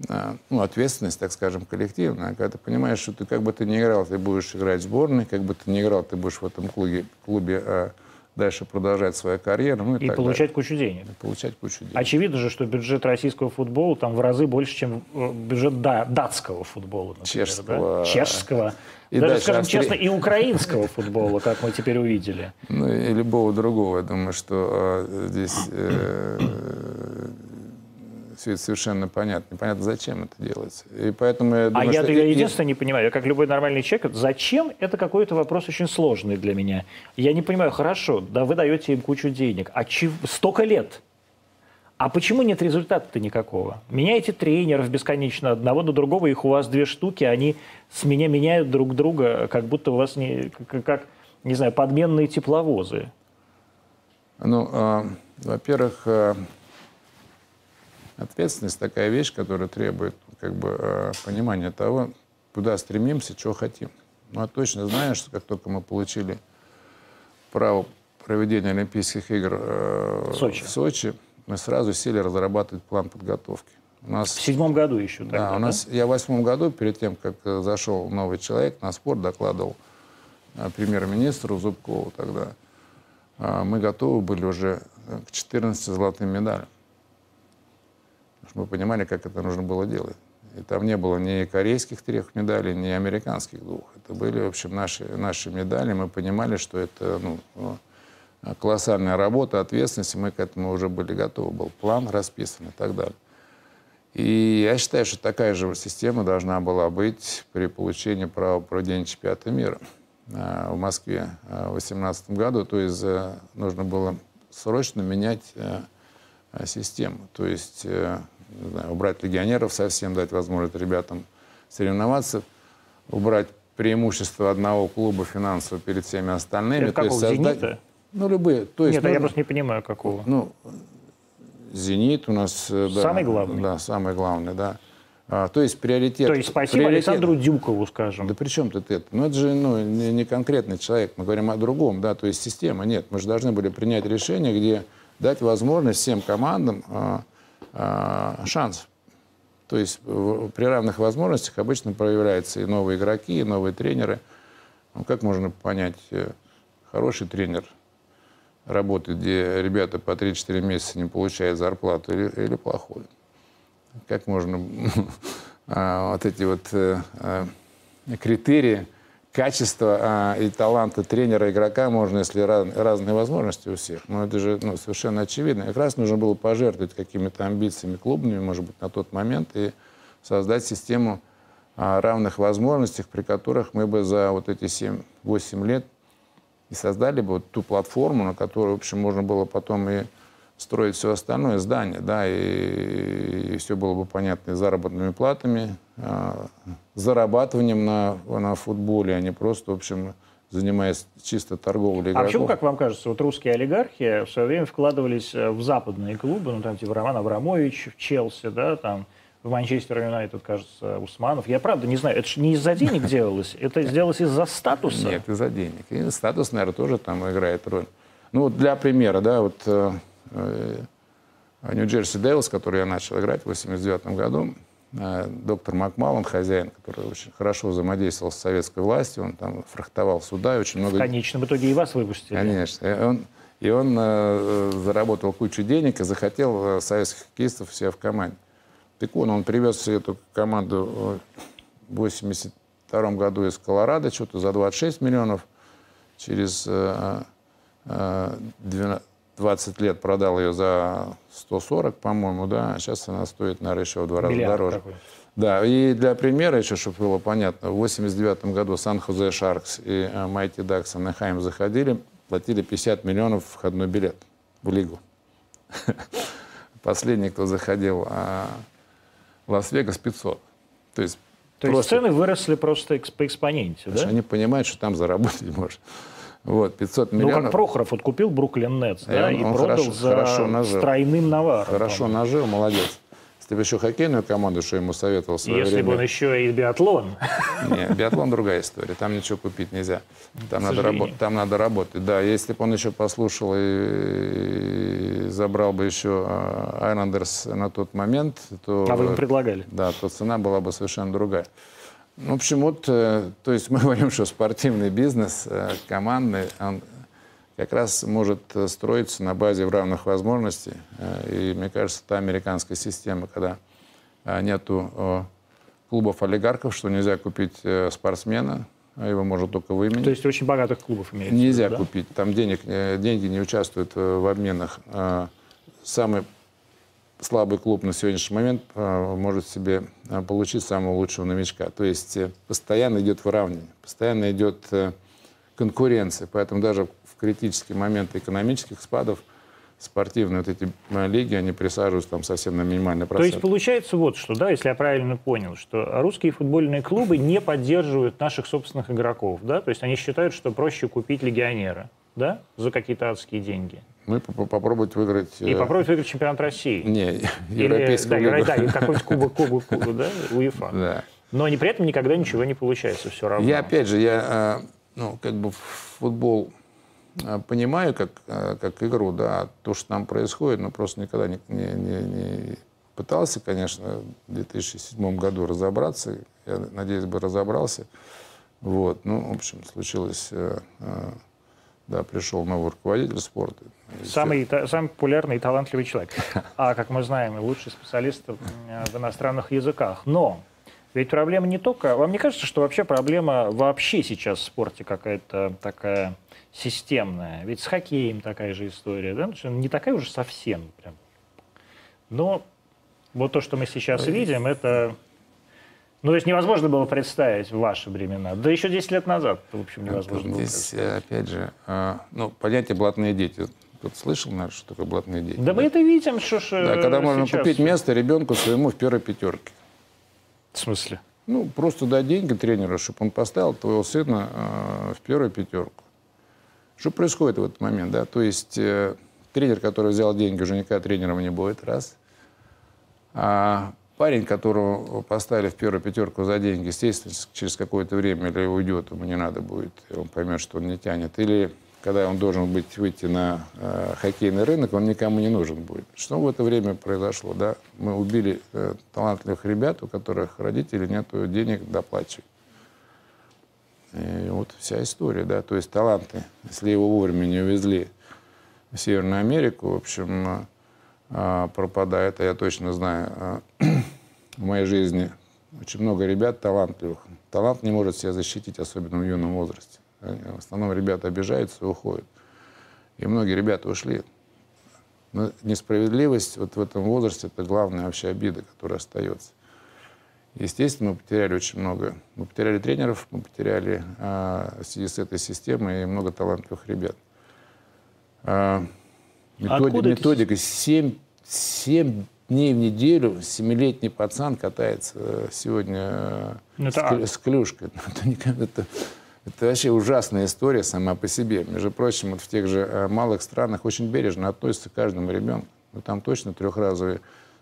а, ну, ответственность, так скажем, коллективная. Когда ты понимаешь, что ты как бы ты не играл, ты будешь играть в сборной, как бы ты не играл, ты будешь в этом клубе, клубе а, дальше продолжать свою карьеру. Ну, и, и получать далее. кучу денег. И получать кучу денег. Очевидно же, что бюджет российского футбола там в разы больше, чем э, бюджет да, датского футбола. Например, Чешского. Да? Чешского. И Даже, скажем Австрии... честно, и украинского футбола, как мы теперь увидели. Ну, и любого другого. Я думаю, что э, здесь э, все это совершенно понятно. Непонятно, зачем это делается. И поэтому я а думаю, а что... я единственное не понимаю, я как любой нормальный человек, зачем это какой-то вопрос очень сложный для меня. Я не понимаю, хорошо, да вы даете им кучу денег, а чего, столько лет? А почему нет результата-то никакого? Меняете тренеров бесконечно, одного до другого, их у вас две штуки, они с меня меняют друг друга, как будто у вас не, как, как не знаю, подменные тепловозы. Ну, э, во-первых, э, Ответственность такая вещь, которая требует как бы, э, понимания того, куда стремимся, чего хотим. Ну, я точно знаю, что как только мы получили право проведения Олимпийских игр э, Сочи. в Сочи, мы сразу сели разрабатывать план подготовки. У нас, в седьмом году еще тогда, да, у нас, да? я в восьмом году, перед тем, как э, зашел новый человек на спорт, докладывал э, премьер-министру Зубкову тогда, э, мы готовы были уже к 14 золотым медалям мы понимали, как это нужно было делать. И там не было ни корейских трех медалей, ни американских двух. Это были, в общем, наши, наши медали. Мы понимали, что это ну, ну колоссальная работа, ответственность, и мы к этому уже были готовы. Был план расписан и так далее. И я считаю, что такая же система должна была быть при получении права проведения чемпионата мира а, в Москве а, в 2018 году. То есть э, нужно было срочно менять э, систему. То есть э, не знаю, убрать легионеров совсем, дать возможность ребятам соревноваться, убрать преимущество одного клуба финансово перед всеми остальными. Это то есть создать... «Зенита»? Ну, любые. То есть, Нет, нужно... я просто не понимаю, какого. Ну, «Зенит» у нас... Э, да, самый главный? Да, самый главный, да. А, то есть приоритет... То есть спасибо приоритет... Александру Дюкову, скажем. Да при чем тут это? Ну, это же ну, не, не конкретный человек, мы говорим о другом, да, то есть система. Нет, мы же должны были принять решение, где дать возможность всем командам а, шанс. То есть при равных возможностях обычно проявляются и новые игроки, и новые тренеры. Ну, как можно понять, э, хороший тренер работает, где ребята по 3-4 месяца не получают зарплату, или, или плохой? Как можно а, вот эти вот э, э, критерии качество а, и таланта тренера, игрока можно, если раз, разные возможности у всех. Но это же ну, совершенно очевидно. Как раз нужно было пожертвовать какими-то амбициями клубными, может быть, на тот момент, и создать систему а, равных возможностей, при которых мы бы за вот эти 7-8 лет и создали бы вот ту платформу, на которую, в общем, можно было потом и строить все остальное, здание, да, и, и все было бы понятно и заработными платами, зарабатыванием на, на футболе, а не просто, в общем, занимаясь чисто торговлей игроков. А почему, как вам кажется, вот русские олигархи в свое время вкладывались э, в западные клубы, ну, там, типа Роман Абрамович в Челси, да, там, в Манчестер Юнайтед, кажется, Усманов. Я правда не знаю, это же не из-за денег делалось, это сделалось из-за статуса? Нет, из-за денег. И статус, наверное, тоже там играет роль. Ну, вот для примера, да, вот э, э, Нью-Джерси Дейлс, который я начал играть в 89 году, доктор Макмаллан, хозяин, который очень хорошо взаимодействовал с советской властью, он там фрахтовал суда и очень много... В конечном итоге и вас выпустили. Конечно. И он, и он э, заработал кучу денег и захотел советских хоккеистов все в команде. Так он, он привез эту команду в 82 году из Колорадо, что-то за 26 миллионов. Через 20 лет продал ее за 140, по-моему, да. Сейчас она стоит, наверное, еще в два раза Миллиард дороже. Такой. Да, и для примера еще, чтобы было понятно, в 89 году Сан-Хозе Шаркс и Майти Дакс Анахайм заходили, платили 50 миллионов входной билет в лигу. Последний, кто заходил, а, Лас-Вегас 500. То есть, То просто... есть цены выросли просто по экспоненте, да? Они понимают, что там заработать можно. Вот, 500 миллионов. Ну, как Прохоров вот купил Бруклин Нетс, да, и продал хорошо, за хорошо нажил. тройным наваром. Хорошо нажил, молодец. Если бы еще хоккейную команду, что ему советовал в свое Если время... бы он еще и биатлон. Нет, биатлон другая история. Там ничего купить нельзя. Там, надо, работать, там надо работать. Да, если бы он еще послушал и, и забрал бы еще Айлендерс на тот момент, то... А вы ему предлагали? Да, то цена была бы совершенно другая. Ну, в общем, вот, э, то есть мы говорим, что спортивный бизнес, э, командный, он как раз может э, строиться на базе равных возможностей. И мне кажется, та американская система, когда нету клубов олигархов, что нельзя купить спортсмена, а его можно только выменить. То есть очень богатых клубов имеется? Нельзя да? купить. Там денег, деньги не участвуют в обменах. Самый слабый клуб на сегодняшний момент может себе получить самого лучшего новичка. То есть постоянно идет выравнивание, постоянно идет конкуренция. Поэтому даже критические моменты экономических спадов спортивные вот эти э, лиги, они присаживаются там совсем на минимальный процент. То есть получается вот что, да, если я правильно понял, что русские футбольные клубы не поддерживают наших собственных игроков, да, то есть они считают, что проще купить легионера, да, за какие-то адские деньги. И попробовать выиграть... И э... попробовать выиграть чемпионат России. Не, европейскую Или. Да, да, какой-то кубок, кубок, кубок, да, УЕФА. Да. Но они при этом никогда ничего не получается все равно. Я опять же, я, э, ну, как бы футбол Э, понимаю как, как игру, да, то, что там происходит, но просто никогда не, не, не, не пытался, конечно, в 2007 году разобраться, я надеюсь, бы разобрался. Вот, ну, в общем, случилось, да, пришел новый руководитель спорта. Самый, та, самый популярный и талантливый человек. А, как мы знаем, лучший специалист в иностранных языках. Но ведь проблема не только... Вам не кажется, что вообще проблема вообще сейчас в спорте какая-то такая системная. Ведь с хоккеем такая же история, да? Не такая уже совсем прям. Но вот то, что мы сейчас видим, это... Ну, то есть невозможно было представить в ваши времена. Да еще 10 лет назад, в общем, невозможно Здесь, было опять же, а, ну, понятие «блатные дети». Кто-то слышал, наверное, что такое блатные дети? Да, да? мы это видим, что ж Да, когда можно сейчас... купить место ребенку своему в первой пятерке. В смысле? Ну, просто дать деньги тренеру, чтобы он поставил твоего сына э, в первую пятерку. Что происходит в этот момент? Да? То есть э, тренер, который взял деньги, уже никогда тренером не будет, раз. А парень, которого поставили в первую пятерку за деньги, естественно, через какое-то время или уйдет, ему не надо будет, он поймет, что он не тянет. Или когда он должен быть, выйти на э, хоккейный рынок, он никому не нужен будет. Что в это время произошло? Да? Мы убили э, талантливых ребят, у которых родители нет денег доплачивать. И вот вся история, да, то есть таланты, если его вовремя не увезли в Северную Америку, в общем, а, пропадает, а я точно знаю, а, в моей жизни очень много ребят талантливых. Талант не может себя защитить, особенно в юном возрасте. В основном ребята обижаются и уходят. И многие ребята ушли. Но несправедливость вот в этом возрасте – это главная вообще обида, которая остается. Естественно, мы потеряли очень много. Мы потеряли тренеров, мы потеряли а, в связи с этой системой много талантливых ребят. А, Методи, Откуда эти методика 7, 7 дней в неделю семилетний пацан катается э, сегодня э, Ну, с, это с клюшкой. Это, это- это вообще ужасная история сама по себе. Между прочим, вот в тех же э, малых странах очень бережно относятся к каждому ребенку. Ну, там точно трехразовые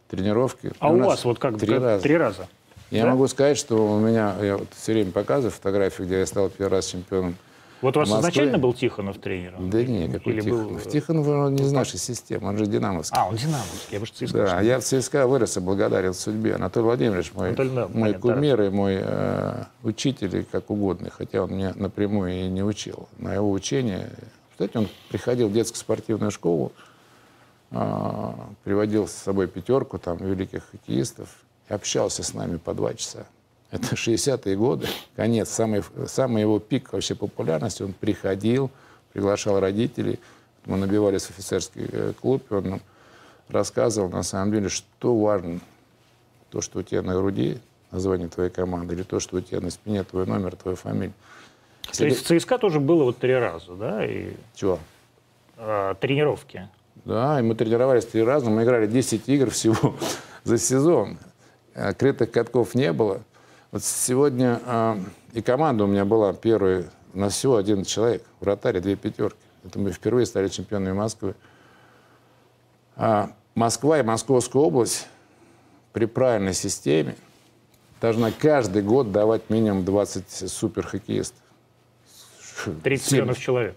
тренировки. А У у вас вот как три раза. Три раза. Я да? могу сказать, что у меня, я вот все время показываю фотографии, где я стал первый раз чемпионом. Вот у вас Москве- изначально был Тихонов тренером? Да не, какой Или был, Тихонов. э, Тихонов он не из нашей системы, он же динамовский. А, он динамовский, я бы ЦСКА. Да, я в ЦСКА вырос и благодарен судьбе. Анатолий Владимирович мой, Анатолий, да, мой понятно, кумир и мой э, учитель, и как угодно, хотя он меня напрямую и не учил. На его учение, кстати, он приходил в детскую спортивную школу, а, приводил с собой пятерку там великих хоккеистов и общался с нами по два часа. Это 60-е годы, конец, самый, самый его пик вообще популярности. Он приходил, приглашал родителей, мы набивались в офицерский э, клуб, и он нам рассказывал, на самом деле, что важно. То, что у тебя на груди название твоей команды, или то, что у тебя на спине твой номер, твоя фамилия. То есть в ЦСКА тоже было вот три раза, да, и Чего? э, тренировки. Да, и мы тренировались три раза, мы играли 10 игр всего за сезон. А Крытых катков не было. Вот сегодня а, и команда у меня была первая, у нас всего один человек, вратарь и две пятерки. Это мы впервые стали чемпионами Москвы. А Москва и Московская область при правильной системе должна каждый год давать минимум 20 суперхоккеистов. 30 Семь- миллионов человек.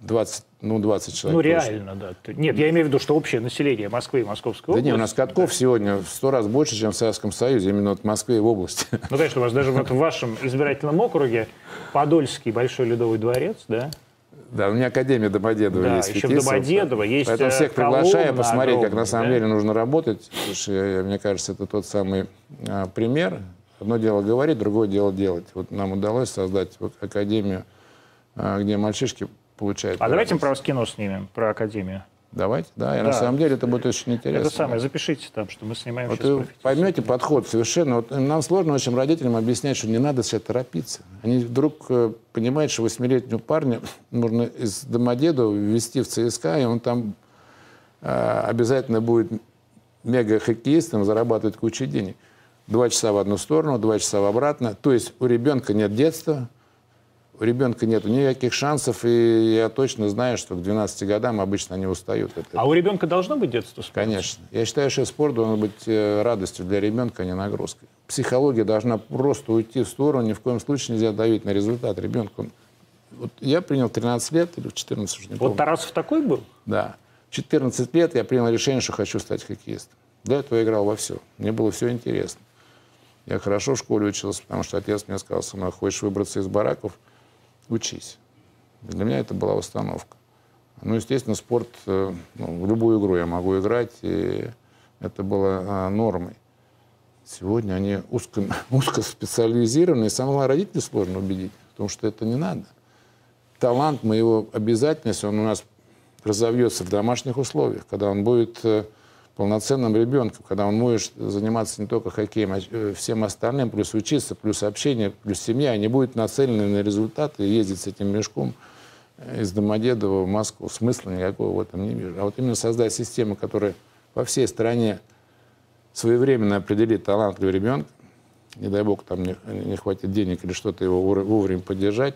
20, ну, 20 человек. Ну, точно. реально, да. Ты- Нет, я имею в виду, что общее население Москвы и Московской Да области. не, у нас катков сегодня в сто раз больше, чем в Советском Союзе, именно вот в Москве и в области. Ну, конечно, у вас даже вот в вашем избирательном округе Подольский Большой Ледовый дворец, да? Да, у меня Академия Домодедово Да, есть. еще в. Домодедово есть, Поэтому э, всех приглашаю посмотреть, как на огромная, самом да? деле нужно работать. Слушай, я- мне кажется, это тот самый а, пример. Одно дело говорить, другое дело делать. Вот нам удалось создать вот Академию, а, где мальчишки получают... А давайте мы про кино снимем, про Академию. Давайте, да. И Да. на самом деле это будет очень интересно. Это самое, запишите там, что мы снимаем Вот сейчас. вы поймете подход совершенно. Вот нам сложно очень родителям объяснять, что не надо сейчас торопиться. Они вдруг э, понимают, что восьмилетнего парня нужно из Домодедова ввести в ЦСКА, и он там э, обязательно будет мега-хоккеистом, зарабатывать кучу денег. Два часа в одну сторону, два часа в обратно. То есть у ребенка нет детства, у ребенка нет никаких шансов, и я точно знаю, что к 12 годам обычно они устают. этого. А у ребенка должно быть детство? спорта? Конечно. Я считаю, что спорт должен быть э, радостью для ребенка, а не нагрузкой. Психология должна просто уйти в сторону, ни в коем случае нельзя давить на результат ребенка. Он- Вот я принял в 13 лет или в 14, уже не Вот помню. Тарасов такой был? Да. В 14 лет я принял решение, что хочу стать хоккеистом. До этого я играл во все. Мне было все интересно. Я хорошо в школе учился, потому что отец мне сказал, сынок, хочешь выбраться из бараков, учись. Для меня это была установка. Ну, естественно, спорт, э, ну, в любую игру я могу играть, и это было а, нормой. Сегодня они узко, узко специализированы, и самого родителя сложно убедить, потому что это не надо. Талант, мы его обязательно, если он у нас разовьется в домашних условиях, когда он будет э, полноценным ребенком, когда он может заниматься не только хоккеем, а э, всем остальным, плюс учиться, плюс общение, плюс семья, не будет нацелены на результаты ездить с этим мешком э, из Домодедова в Москву. Смысла никакого в этом не вижу. А вот именно создать систему, которая по всей стране своевременно определит талантливого ребенка, не дай бог там не, не хватит денег или что-то его вовремя поддержать.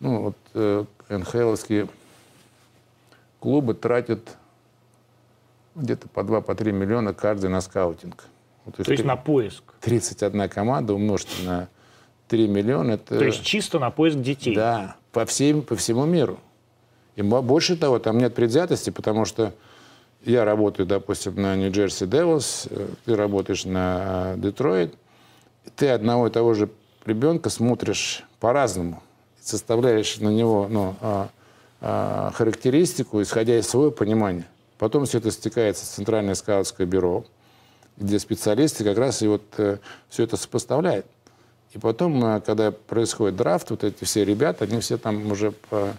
Ну, вот э, НХЛовские клубы тратят где-то по 2-3 миллиона каждый на скаутинг. Вот, То есть три- на поиск. 31 команда умножьте на 3 миллиона. Это, То есть чисто на поиск детей. да, по, всем, по всему миру. И больше того, там нет предвзятости, потому что я работаю, допустим, на Нью-Джерси Девилс, э, ты работаешь на э, Детройт, ты одного и того же ребенка смотришь по-разному, составляешь на него ну, а, а, характеристику, исходя из своего понимания. Потом все это стекается в Центральное скаутское бюро, где специалисты как раз и вот э, все это сопоставляют. И потом, э, когда происходит драфт, вот эти все ребята, они все там уже по-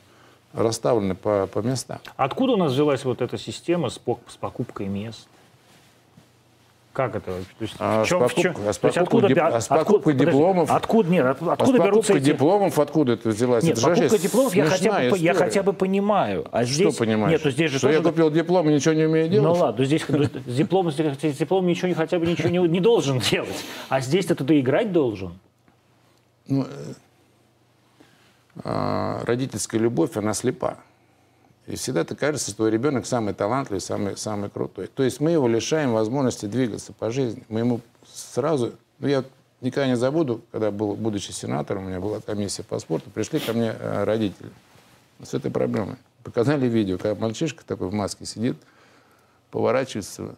расставлены по, по местам. Откуда у нас взялась вот эта система с, с покупкой мест? Как это? То есть, а, чем, с, покуп... а с покупкой, дип... а с покупкой откуда, дипломов... Откуда, нет, от, откуда а берутся эти... дипломов откуда это взялась? Нет, это покупка дипломов я хотя, бы, я хотя бы понимаю. А здесь... Что понимаешь? Нет, ну здесь же что тоже... я купил диплом и ничего не умею делать? Ну ладно, здесь с дипломом, с дипломом ничего не, хотя бы ничего не, не должен делать. А здесь-то ты играть должен. Ну, э, а, родительская любовь, она слепа. И всегда ты кажется, что ребенок самый талантливый, самый, самый крутой. То есть мы его лишаем возможности двигаться по жизни. Мы ему сразу... Ну, я никогда не забуду, когда был, будучи сенатором, у меня была комиссия по спорту, пришли ко мне э, родители с этой проблемой. Показали видео, как мальчишка такой в маске сидит, поворачивается.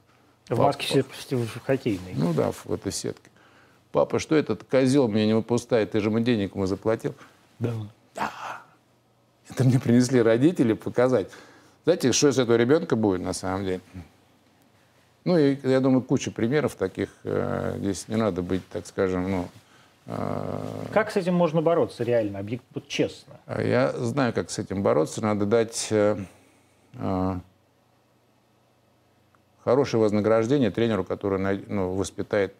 В маске в хоккейной. Ну да, в этой сетке. Папа, что этот козел мне не выпускает? Ты же ему денег ему заплатил. Да. Это мне принесли родители показать. Знаете, что из этого ребенка будет на самом деле? Ну, и, я думаю, куча примеров таких. Э, здесь не надо быть, так скажем, ну... Э, как с этим можно бороться реально, вот честно? Я знаю, как с этим бороться. Надо дать э, хорошее вознаграждение тренеру, который ну, воспитает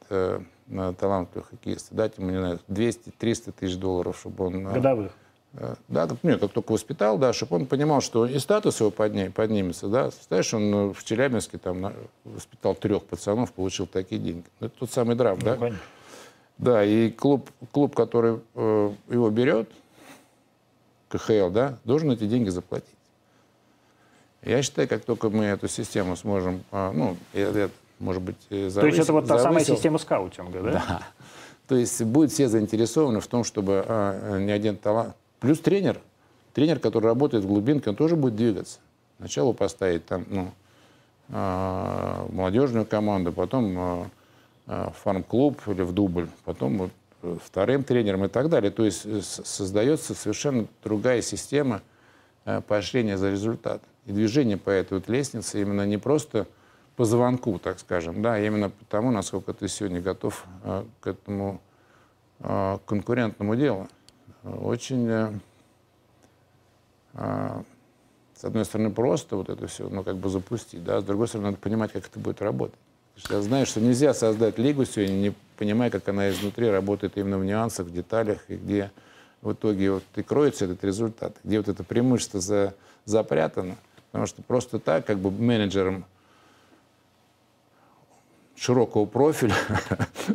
талантливых хоккеистов. Дать ему, не знаю, 200-300 тысяч долларов, чтобы он... Годовых? Э, да, нет, как только воспитал, да, чтобы он понимал, что и статус его подним, поднимется, да. Знаешь, он э, в Челябинске там воспитал трех пацанов, получил такие деньги. Это тот самый драм, ну, да? Понятно. Да, и клуб, клуб который э, его берет, КХЛ, да, должен эти деньги заплатить. Я считаю, как только мы эту систему сможем, э, ну, я, я, может быть, завысил, То есть это вот та завысил, самая система скаутинга, да? Да. То есть будет все заинтересованы в том, чтобы э, ни один талант Плюс тренер. Тренер, который работает в глубинке, он тоже будет двигаться. Сначала поставить там, ну, э, молодежную команду, потом э, э, фарм-клуб или в дубль, потом вот, вторым тренером и так далее. То есть создается совершенно другая система поощрения за результат. И движение по этой вот лестнице именно не просто по звонку, так скажем, да, а именно потому, насколько ты сегодня готов к этому конкурентному делу очень, э, а, с одной стороны, просто вот это все, ну, как бы запустить, да, с другой стороны, надо понимать, как это будет работать. я знаю, что нельзя создать лигу сегодня, не понимая, как она изнутри работает именно в нюансах, в деталях, и где в итоге вот и кроется этот результат, где вот это преимущество за, запрятано. Потому что просто так, как бы менеджером широкого профиля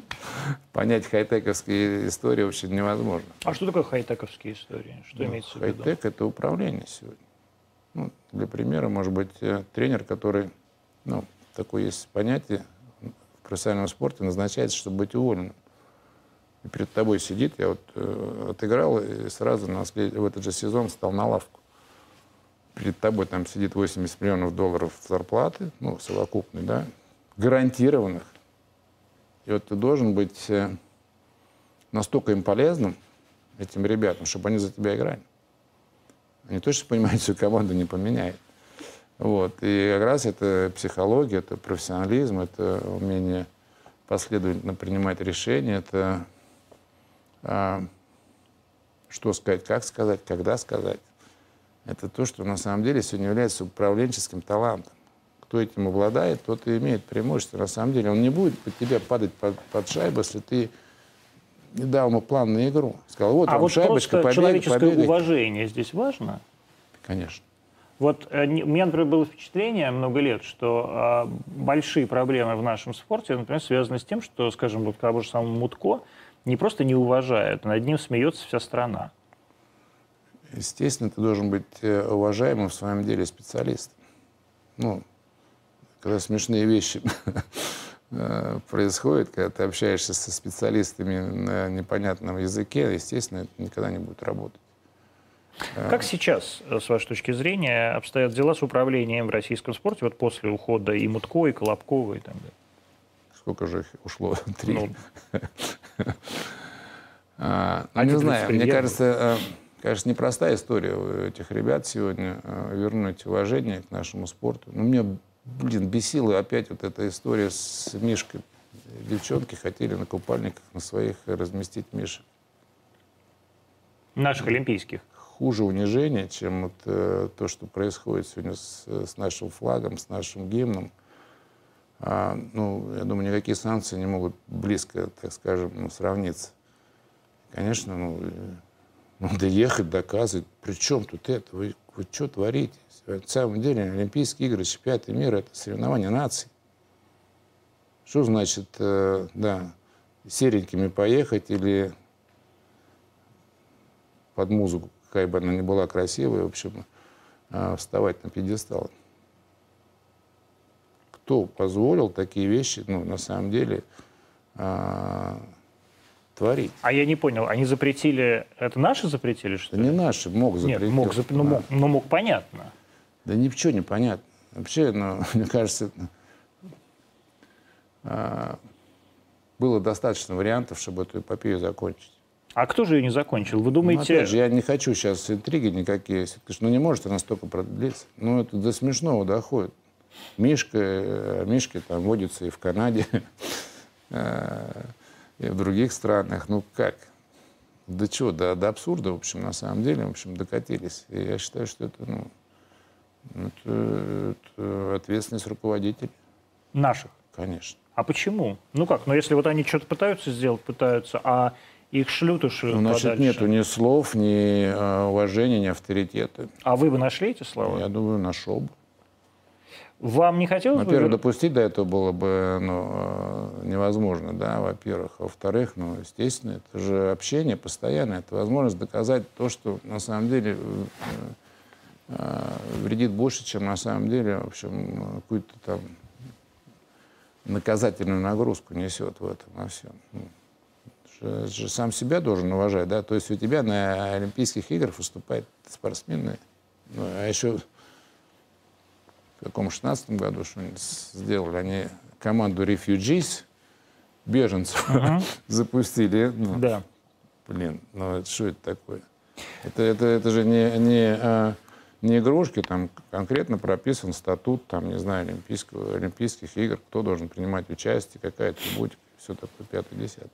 понять хай-тековские истории очень невозможно. А что такое хай-тековские истории? Что ну, имеется в виду? Хай-тек – это управление сегодня. Ну, для примера, может быть, э, тренер, который, ну, такое есть понятие в профессиональном спорте, назначается, чтобы быть уволенным. И перед тобой сидит, я вот э, отыграл и сразу на след... в этот же сезон стал на лавку. Перед тобой там сидит 80 миллионов долларов зарплаты, ну, совокупный, да, гарантированных. И вот ты должен быть э, настолько им полезным, этим ребятам, чтобы они за тебя играли. Они точно понимают, что команда не поменяет. Вот. И как раз это психология, это профессионализм, это умение последовательно принимать решения, это а, что сказать, как сказать, когда сказать. Это то, что на самом деле сегодня является управленческим талантом кто этим обладает, тот и имеет преимущество. На самом деле он не будет под тебя падать под, под шайбу, если ты не дал ему план на игру. Сказал, вот а вам вот шайбочка, просто человеческое побегай. уважение здесь важно? Конечно. Вот э, у меня, например, было впечатление много лет, что э, большие проблемы в нашем спорте, например, связаны с тем, что, скажем, вот того же самого Мутко не просто не уважают, а над ним смеется вся страна. Естественно, ты должен быть э, уважаемым в своем деле специалистом. Ну, когда смешные вещи э, происходят, когда ты общаешься со специалистами на непонятном языке, естественно, это никогда не будет работать. Как сейчас, с вашей точки зрения, обстоят дела с управлением в российском спорте вот после ухода и Мутко, и Колобкова, и так далее? Сколько же их ушло? Три? Ну, а, ну, не знаю, мне кажется, э, конечно, непростая история у этих ребят сегодня э, вернуть уважение к нашему спорту. Но мне блин, бесила опять вот эта история с Мишкой. Девчонки хотели на купальниках на своих разместить Мишек. Наших олимпийских. Хуже унижение, чем вот, э, то, что происходит сегодня с, с нашим флагом, с нашим гимном. а, ну, я думаю, никакие санкции не могут близко, так скажем, ну, сравниться. Конечно, ну, надо ехать, доказывать. При чем тут это? Вы, вы что творите? На самом деле Олимпийские игры, чемпионаты мира – это соревнования наций. Что значит, э, да, серенькими поехать или под музыку, какая бы она ни была красивая, в общем, э, вставать на пьедестал? Кто позволил такие вещи, ну, на самом деле, э, творить. А я не понял, они запретили, это наши запретили, что да ли? не наши, мог запретить. Нет, мог, зап... ну, мог, ну, мог, понятно. Да ничего не понятно. Вообще, ну, мне кажется, а, было достаточно вариантов, чтобы эту эпопею закончить. А кто же ее не закончил? Вы думаете... Ну, опять же, я не хочу сейчас интриги никакие. Ну, не может она столько продлиться. Ну, это до смешного доходит. Мишка, э, Мишки там водится и в Канаде. Э, и в других странах. Ну как? До чего? До, до абсурда, в общем, на самом деле, в общем, докатились. И я считаю, что это, ну, это, это ответственность руководителей. Наших? Конечно. А почему? Ну как? Ну если вот они что-то пытаются сделать, пытаются, а их шлют уж ну, Значит, подальше. нету ни слов, ни э, уважения, ни авторитета. А вы бы нашли эти слова? Я думаю, нашел бы. Вам не хотелось Во-первых, бы... допустить до этого было бы ну, э, невозможно, да, во-первых. А во-вторых, ну, естественно, это же общение постоянное, это возможность доказать то, что на самом деле э, вредит больше, чем на самом деле, в общем, какую-то там наказательную нагрузку несет в этом во всем. Ну, же, сам себя должен уважать, да, то есть у тебя на Олимпийских играх выступают спортсмены, ну, а еще в каком 16 году что-нибудь сделали, они команду Refugees, беженцев, uh-huh. запустили. Ну, да. Блин, ну это, что это такое? Это, это, это же не, не, а, не игрушки, там конкретно прописан статут, там, не знаю, Олимпийского, Олимпийских игр, кто должен принимать участие, какая будет, все такое, пятое, десятое.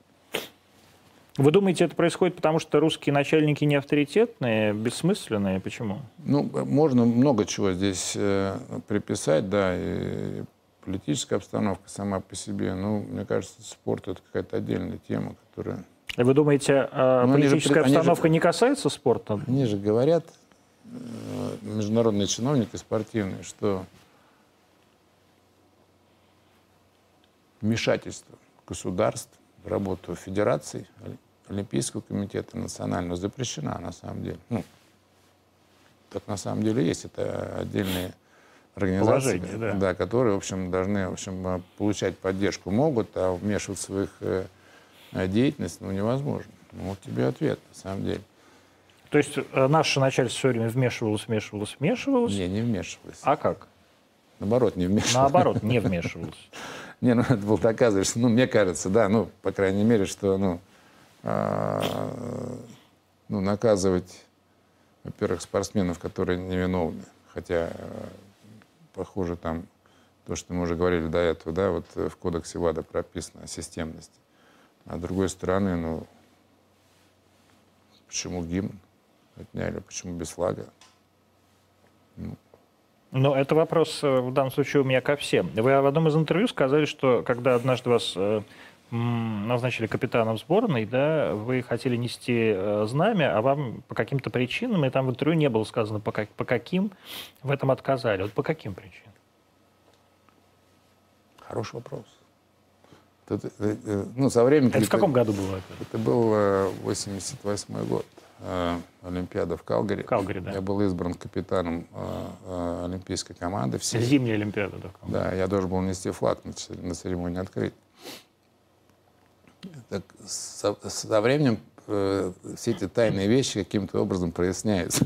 Вы думаете, это происходит потому, что русские начальники не авторитетные, бессмысленные? Почему? Ну, можно много чего здесь э, приписать, да, и политическая обстановка сама по себе. Ну, мне кажется, спорт — это какая-то отдельная тема, которая... И вы думаете, э, ну, политическая же, обстановка же, не касается спорта? Они же говорят, международные чиновники спортивные, что вмешательство государств в работу федераций Олимпийского комитета национального запрещена на самом деле. Ну, так на самом деле есть. Это отдельные организации, да. Да, которые, в общем, должны в общем, получать поддержку. Могут, а вмешиваться в их э, деятельность ну, невозможно. Ну, вот тебе ответ, на самом деле. То есть э, наше начальство все время вмешивалось, вмешивалось, вмешивалось? Не, не вмешивалось. А как? Наоборот, не вмешивалось. Наоборот, не вмешивалось. Не, ну это был доказываешь, ну, мне кажется, да, ну, по крайней мере, что, ну, а, ну, наказывать, во-первых, спортсменов, которые невиновны, хотя, похоже, там то, что мы уже говорили до этого, да, вот в кодексе ВАДА прописано о системности. А с другой стороны, ну, почему гимн отняли, почему без флага? Ну, ну, это вопрос э, в данном случае у меня ко всем. Вы в одном из интервью сказали, что когда однажды вас э, назначили капитаном сборной, да, вы хотели нести э, знамя, а вам по каким-то причинам, и там в интервью не было сказано, по, как, по каким в этом отказали. Вот по каким причинам? Хороший вопрос. Это, ну, со временем... Это в каком году было это? Это был 88 э, год. Э, Олимпиада в Калгари. Калгари, да. Я был избран капитаном Олимпийской команды. Всей. Зимняя Олимпиада. Да, да, я должен был нести флаг на, церемонии открытия так, со, со временем э, все эти тайные вещи каким-то образом проясняются.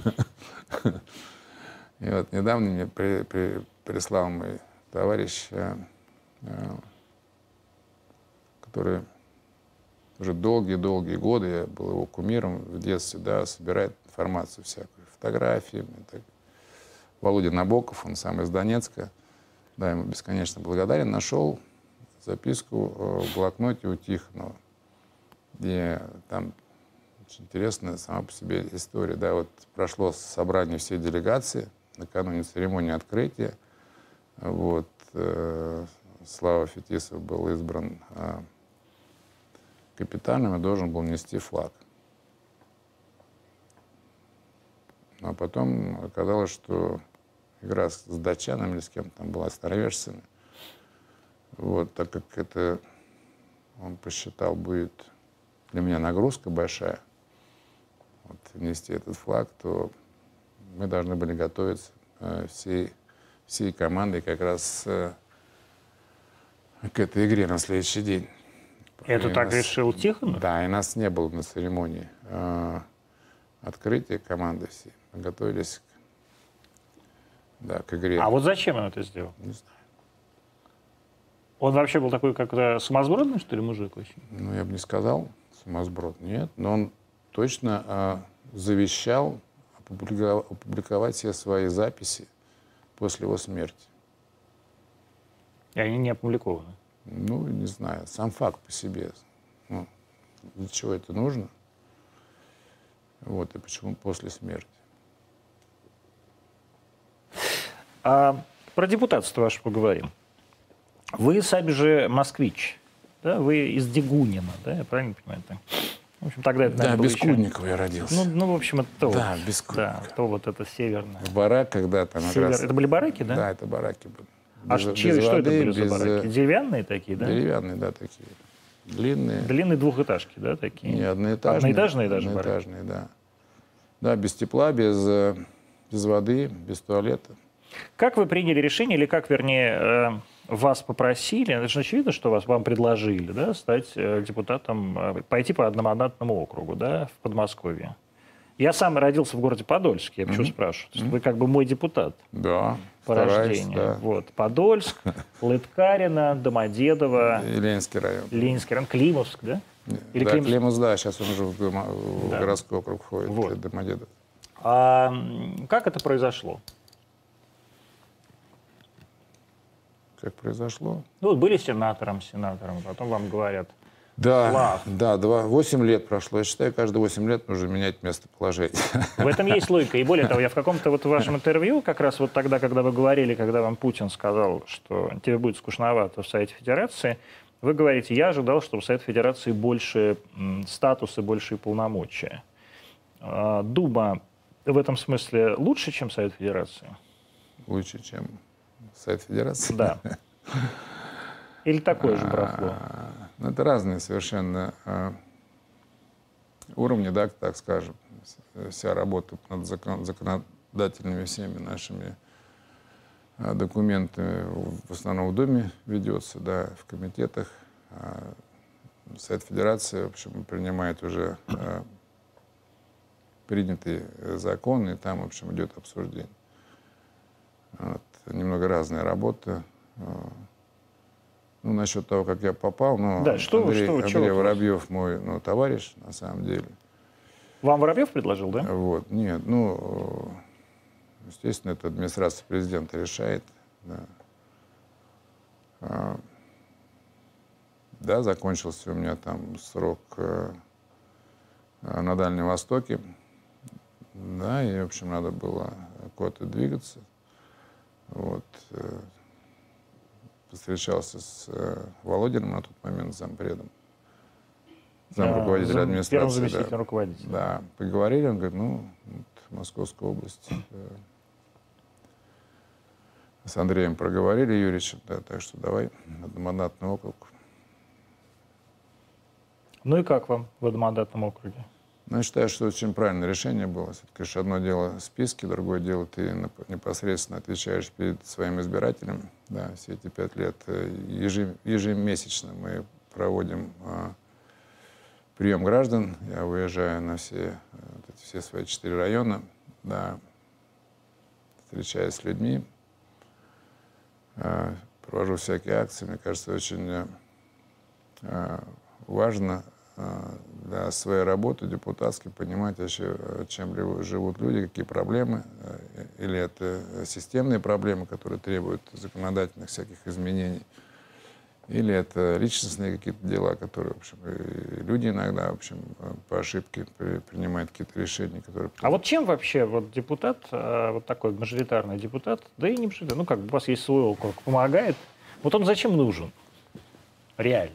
И вот недавно мне при, при, прислал мой товарищ, э, э, который уже долгие-долгие годы, я был его кумиром в детстве, да, собирает информацию всякую, фотографии. Так. Володя Набоков, он сам из Донецка, да, ему бесконечно благодарен, нашел записку э, в блокноте у Тихонова, где там очень интересная сама по себе история. Да, вот прошло собрание всей делегации накануне церемонии открытия. Вот, э, Слава Фетисов был избран а, капитаном и должен был нести флаг. А потом оказалось, что игра с датчанами или с кем там была, с норвежцами. Вот, так как это, он посчитал, будет для меня нагрузка большая, вот, нести этот флаг, то мы должны были готовиться э, всей, всей командой как раз э, к этой игре на следующий день. Это И так нас- решил Тихонов? Да, и нас не было на церемонии э, открытия команды всей. Мы готовились к, да, к игре. А вот зачем он это сделал? Не знаю. Он вообще был такой как-то сумасбродный, что ли, мужик очень? Ну, я бы не сказал, сумасброд, нет. Но он точно а, завещал опубликовать все свои записи после его смерти. И они не опубликованы. Ну, не знаю, сам факт по себе. Ну, для чего это нужно? Вот, и почему после смерти? А про депутатство ваше поговорим. Вы сами же москвич, да? Вы из Дегунина, да? Я правильно понимаю? так? В общем, тогда это, Да, наверное, было без еще- Кудникова я родился. Ну, ну, в общем, это то. Да, вот, без Да, Кудникова. то вот это северное. В барак, когда там Север- раз- Это были бараки, да? Да, это бараки были. А Без- чьи- без что это воды, были за без, бараки? э, Деревянные такие, да? Деревянные, да, такие. Длинные. Длинные двухэтажки, да, такие? Не, одноэтажные. Одноэтажные даже бараки? Одноэтажные, да. Да, без тепла, без, э, без воды, без туалета. Как вы приняли решение, или как, вернее, э, вас попросили, это же очевидно, что вас, вам предложили, да, стать депутатом, пойти по одномандатному округу, да, в Подмосковье. Я сам родился в городе Подольске, я почему спрашиваю. То есть Вы как бы мой депутат Да, по стараюсь, рождению. да. Вот. Подольск, Лыткарина, Домодедово, И Ленинский район. Ленинский район, Климовск, да? Или да, Климовск? Да, сейчас он уже в, дома- в Да. городской округ входит, Вот. Домодедово. А как это произошло? Как произошло? Ну, вот были сенатором, сенатором, потом вам говорят, Да, Флаг. да, два, 8 лет прошло. Я считаю, каждые 8 лет нужно менять местоположение. В этом есть логика. И более того, я в каком-то вот вашем интервью, как раз вот тогда, когда вы говорили, когда вам Путин сказал, что тебе будет скучновато в Совете Федерации, вы говорите, я ожидал, что у Совета Федерации больше м, статус и большие полномочия. А, Дума в этом смысле лучше, чем Совет Федерации? Лучше, чем Совет Федерации. Да. Или такое же барахло? А, ну, это разные совершенно а, уровни, да, так скажем. Вся работа над закон- законодательными всеми нашими а, документами в основном в Думе ведется, да, в комитетах. А Совет Федерации, в общем, принимает уже а, принятые э, законы, и там, в общем, идет обсуждение. Вот. Немного разная работа. Ну, насчет того, как я попал, ну, Да, что Андрей, что чего Андрей вы- Воробьев мой ну, товарищ, на самом деле. Вам Воробьев предложил, да? Вот, нет, ну, э, естественно, это администрация президента решает. Да, А, да закончился у меня там срок э, э, на Дальнем Востоке. Да, и, в общем, надо было куда-то двигаться. Вот. Встречался с э, Володиным на тот момент, зампредом. Зам руководителя зам- администрации. Первым да. заместителем руководителя. Да, поговорили, он говорит, ну, вот Московская область. э, С Андреем проговорили, Юрьевичем, да, так что давай, одномандатный округ. Ну и как вам в одномандатном округе? Ну, я считаю, что очень правильное решение было. Ж одно дело списки, другое дело ты непосредственно отвечаешь перед своим избирателем. Да, все эти пять лет э, ежемесячно мы проводим а, прием граждан. Я выезжаю на все, э, все свои четыре района, да, встречаюсь с людьми, а, провожу всякие акции. Мне кажется, очень э, а, важно для своей работы депутатской понимать вообще, э, чем живут люди, какие проблемы, э, или это системные проблемы, которые требуют законодательных всяких изменений, или это личностные какие-то дела, которые, в общем, люди иногда, в общем, э, по ошибке при- принимают какие-то решения, которые... А вот чем вообще вот депутат, вот такой мажоритарный депутат, да и не мажоритарный, ну как бы у вас есть свой округ, помогает Вот он зачем нужен? Реально.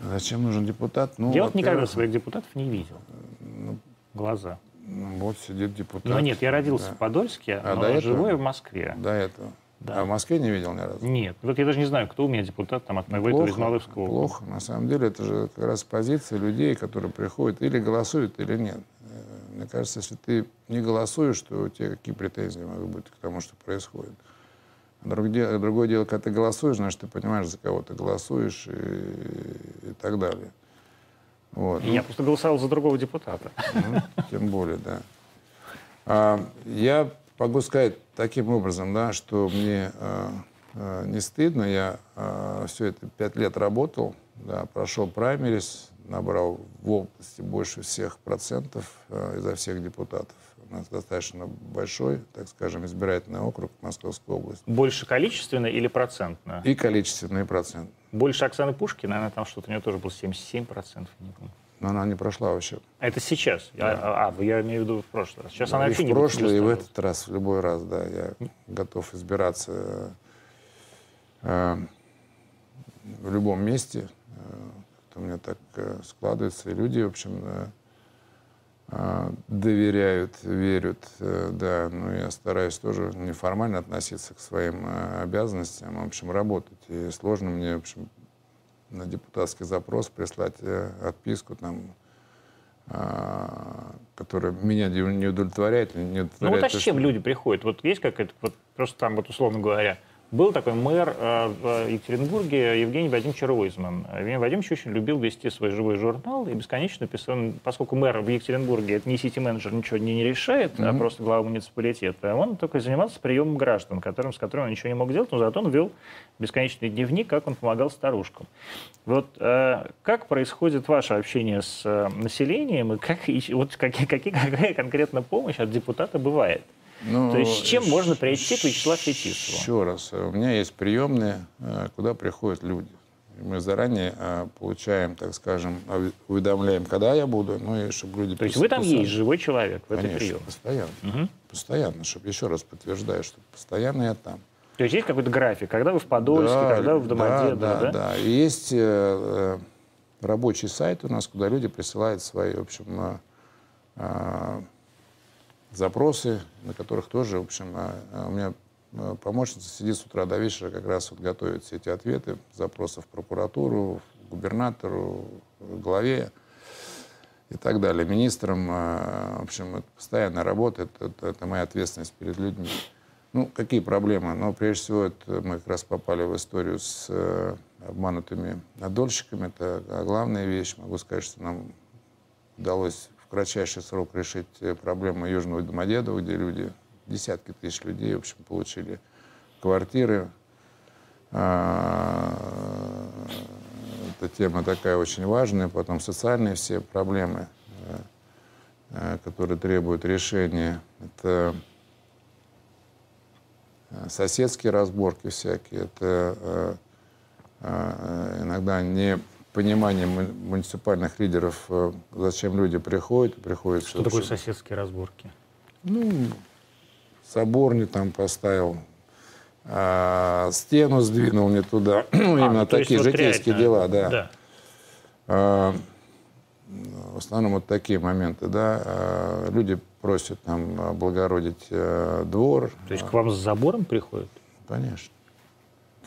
Зачем нужен депутат? Ну, Я вот никогда своих депутатов не видел. Ну, Глаза. Ну, вот сидит депутат. Ну нет, я родился да. в Подольске, а но живу я в Москве. До этого. Да. А в Москве не видел ни разу? Нет. Вот я даже не знаю, кто у меня депутат там от моего плохо, из Малышского Плохо. На самом деле это же как раз позиция людей, которые приходят или голосуют, или нет. Э, мне кажется, если ты не голосуешь, то у тебя какие претензии могут быть к тому, что происходит. Другое, другое дело, когда ты голосуешь, значит, ты понимаешь, за кого ты голосуешь и, и так далее. Вот. Я ну, просто голосовал за другого депутата. Ну, тем более, да. А, я могу сказать таким образом, да, что мне а, а, не стыдно. Я а, все это пять лет работал, да, прошел праймерис, набрал в области больше всех процентов а, изо всех депутатов. У нас достаточно большой, так скажем, избирательный округ Московской области. Больше количественно или процентно? И количественно, и процент. Больше Оксаны Пушкина, наверное, там что-то у нее тоже было 77%, не помню. Но она не прошла вообще. Это сейчас? Да. А, а, я имею в виду в прошлый раз. Сейчас да, она и вообще в не прошлый, и в этот раз, в любой раз, да. Я готов избираться э, в любом месте. Э, у меня так э, складывается. И люди, в общем, э, доверяют, верят, э, да. Но я стараюсь тоже неформально относиться к своим э, обязанностям, в общем, работать. И сложно мне, в общем, на депутатский запрос прислать э, отписку, там, а, которая меня не удовлетворяет. Не удовлетворяет ну вот а с чем люди приходят? Вот есть какая-то, вот просто там, вот условно говоря, был такой мэр э, в Екатеринбурге Евгений Вадимович Ройзман. Евгений Вадимович очень любил вести свой живой журнал и бесконечно писал, поскольку мэр в Екатеринбурге это не сити-менеджер, ничего не, не решает, mm-hmm. а просто глава муниципалитета, он только занимался приемом граждан, которым, с которыми он ничего не мог делать, но зато он вел бесконечный дневник, как он помогал старушкам. Вот э, как происходит ваше общение с э, населением и как, и, вот какие, какие, какая конкретно помощь от депутата бывает? Ну, То есть с чем можно прийти к Вячеславу Фетисову? Еще раз. У меня есть приемные, э, куда приходят люди. Мы заранее э, получаем, так скажем, уведомляем, когда я буду, ну и чтобы люди... То есть вы там есть живой человек в Конечно, этой приеме? постоянно. Угу. Постоянно, чтобы еще раз подтверждаю, что постоянно я там. То есть есть какой-то график, когда вы в Подольске, да, когда вы в Домодедово, да? Да, да. И есть э, рабочий сайт у нас, куда люди присылают свои, в общем, э, запросы, на которых тоже, в общем, а, а у меня а, помощница сидит с утра до вечера, как раз вот готовит все эти ответы, запросы в прокуратуру, губернатору, главе и так далее, министрам. В общем, это постоянная работа, это, это, это моя ответственность перед людьми. Ну, какие проблемы? Ну, прежде всего, это мы как раз попали в историю с э, обманутыми надольщиками. Это главная вещь. Могу сказать, что нам удалось кратчайший срок решить э, проблему Южного Домодедова, где люди, десятки тысяч людей, в общем, получили квартиры. А, эта тема такая очень важная. Потом социальные все проблемы, э, э, которые требуют решения. Это соседские разборки всякие. Это иногда не понимание муниципальных лидеров, э, зачем люди приходят, приходят... Что такое соседские разборки? Ну, собор не там поставил, а, стену сдвинул не туда. Ну, а, именно ну, такие вот житейские реально, дела, да. да. А, в основном вот такие моменты, да. А, люди просят там облагородить а, двор. То есть к вам с забором приходят? Конечно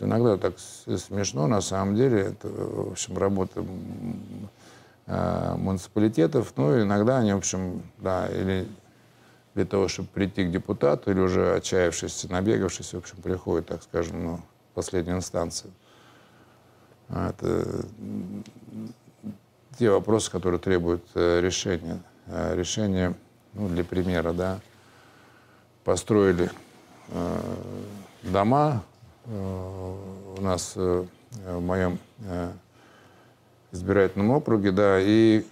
иногда так смешно, на самом деле, это, в общем, работа э, муниципалитетов, ну, иногда они, в общем, да, или для того, чтобы прийти к депутату, или уже отчаявшись, набегавшись, в общем, приходят, так скажем, ну, в последнюю инстанцию. Это те вопросы, которые требуют э, решения. Э, решение, ну, для примера, да, построили дома, Э, у нас э, в моем э, избирательном округе, да, и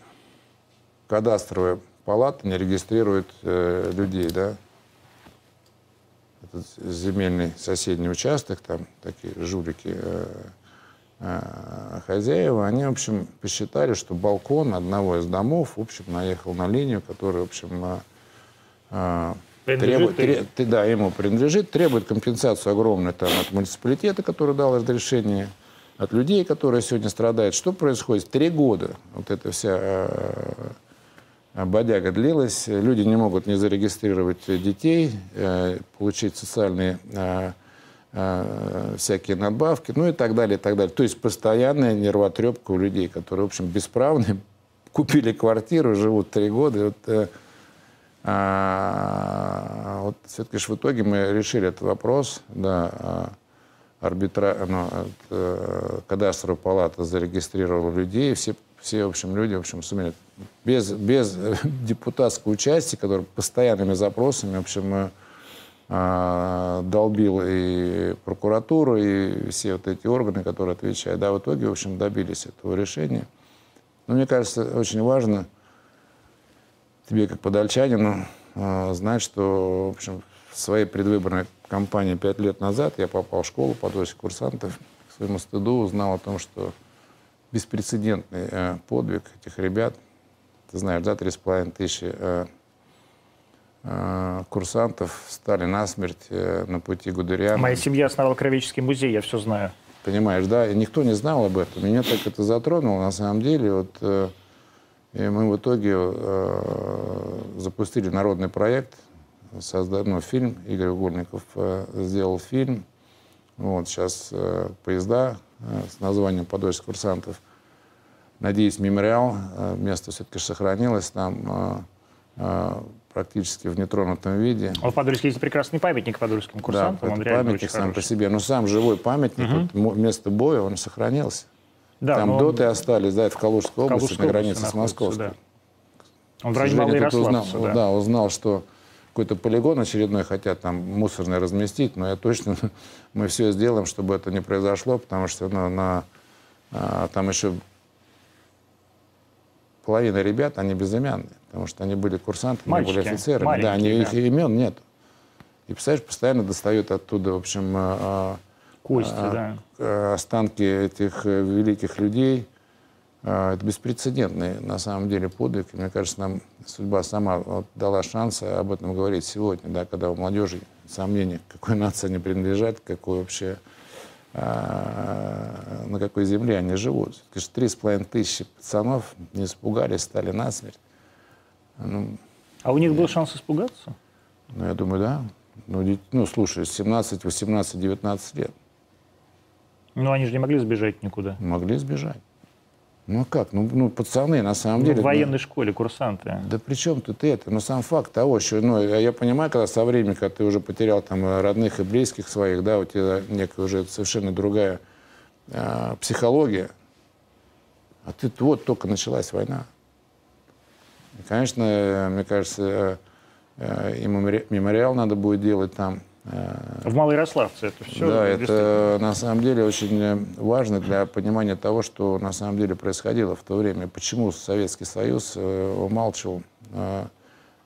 кадастровая палата не регистрирует людей, да. Этот земельный соседний участок, там такие жулики, хозяева, они, в общем, посчитали, что балкон одного из домов, в общем, наехал на линию, которая, в общем, Требует, тре, да, ему принадлежит, требует компенсацию огромную там, от муниципалитета, который дал разрешение, от людей, которые сегодня страдают. Что происходит? Три года вот эта вся э, бодяга длилась. Люди не могут не зарегистрировать детей, э, получить социальные э, всякие надбавки, ну и так далее, и так далее. То есть постоянная нервотрепка у людей, которые, в общем, бесправны, купили квартиру, живут три года. Вот, а, вот все-таки в итоге мы решили этот вопрос, да, а, арбитра, ну, э, кадастровая палата зарегистрировала людей, все, все, в общем, люди, в общем, сумели без, без депутатского участия, который постоянными запросами, в общем, э, долбил и прокуратуру, и все вот эти органы, которые отвечают, да, в итоге, в общем, добились этого решения. Но мне кажется, очень важно тебе, как подольчанину, э, знать, что, в общем, в своей предвыборной кампании пять лет назад я попал в школу под осень курсантов. К своему стыду узнал о том, что беспрецедентный э, подвиг этих ребят. Ты знаешь, да, три с половиной тысячи э, курсантов стали насмерть на пути Гудериана. Моя семья основала Кровеческий музей, я все знаю. Понимаешь, да? И никто не знал об этом. Меня так это затронуло, на самом деле. Вот, и мы в итоге э, запустили народный проект, создали ну, фильм. Игорь Угольников э, сделал фильм. Вот, сейчас э, поезда э, с названием «Подольск курсантов». Надеюсь, мемориал, э, место все-таки сохранилось там э, э, практически в нетронутом виде. А в Подольске есть прекрасный памятник подольским курсантам. Да, это памятник сам по себе. Но сам живой памятник, угу. вот, место боя, он сохранился. Да, Там доты остались, да, это в Калужской области, Калужской на границе с Московской. находится, Он в районе Малоярославца, узнал, да. да, узнал, что какой-то полигон очередной хотят там мусорный разместить, но я точно, мы все сделаем, чтобы это не произошло, потому что ну, на, а, там еще половина ребят, они безымянные, потому что они были курсантами, они были Мальчики, офицерами. Да, они, маленькие, их имен нет. И, представляешь, постоянно достают оттуда, в общем, а, Кости, а, да. э, останки этих э, великих людей. А, Это беспрецедентный, на самом деле, подвиг. Мне кажется, нам судьба сама вот дала шанс об этом говорить сегодня, да, когда у молодежи сомнения, какой нации они принадлежат, какой вообще, а, на какой земле они живут. Три с половиной тысячи пацанов не испугались, стали насмерть. Ну, А у них был шанс испугаться? ну, я думаю, да. Ну, ну, слушай, 17, 18, 19 лет. Ну, они же не могли сбежать никуда. Могли сбежать. Ну как? Ну, ну пацаны, на самом Ну, деле... в военной школе курсанты. Да при чем тут это? Ну, сам факт того, что... Ну, я понимаю, когда со временем, когда ты уже потерял там э, родных и близких своих, да, у тебя некая уже совершенно другая а, психология. А ты вот только началась война. И, конечно, э, мне кажется, э, э, и мемори- мемориал надо будет делать там. В Малоярославце это все. да, это на самом деле очень э, важно для понимания того, что на самом деле происходило в то время. Почему Советский Союз э, умалчивал э,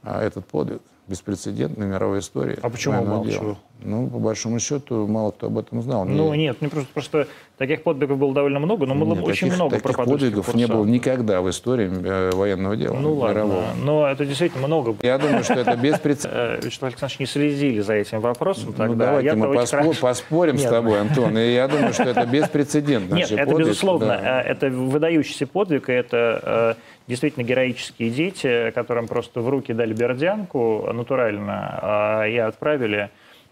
а этот подвиг беспрецедентный в мировой истории. А почему умалчивал? Ну, по большому счету, мало кто об этом знал. Ну, Не- нет, не просто, просто таких подвигов было довольно много, но было нет, очень таких, много таких подвигов не было никогда в истории э, военного дела Ну ладно, мирового. но это действительно много. Я думаю, что это беспрецедентно. Э, Вячеслав Александрович не следили за этим вопросом тогда. Ну, давайте мы поспорим с тобой, Антон. И я думаю, что это беспрецедентно. Нет, это безусловно, э, это выдающийся подвиг, и это э, действительно героические дети, которым просто в руки дали бердянку натурально а, и отправили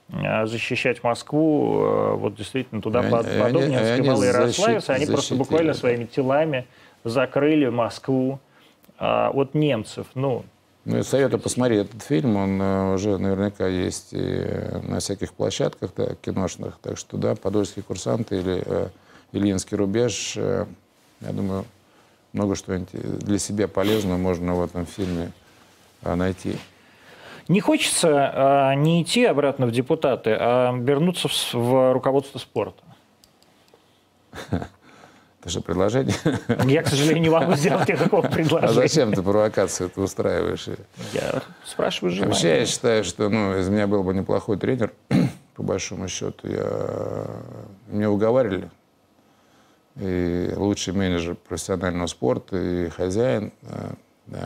э, защищать Москву, э, вот действительно туда, под они Малый Ярославец, они просто буквально своими телами закрыли Москву а, от немцев. Ну, Ну, я советую посмотреть этот фильм, он э, уже наверняка есть и на всяких площадках да, киношных, так что да, «Подольские курсанты» или э, «Ильинский рубеж», э, я думаю, много что для себя полезного можно в этом фильме э, найти. Не хочется а, не идти обратно в депутаты, а вернуться в, в руководство спорта. Это же предложение. Я, к сожалению, не могу сделать никакого А предложения. зачем ты провокацию это устраиваешь? Я спрашиваю желание. Вообще, я считаю, что ну, из меня был бы неплохой тренер, по большому счету. Я... Меня уговаривали. И лучший менеджер профессионального спорта, и хозяин. э,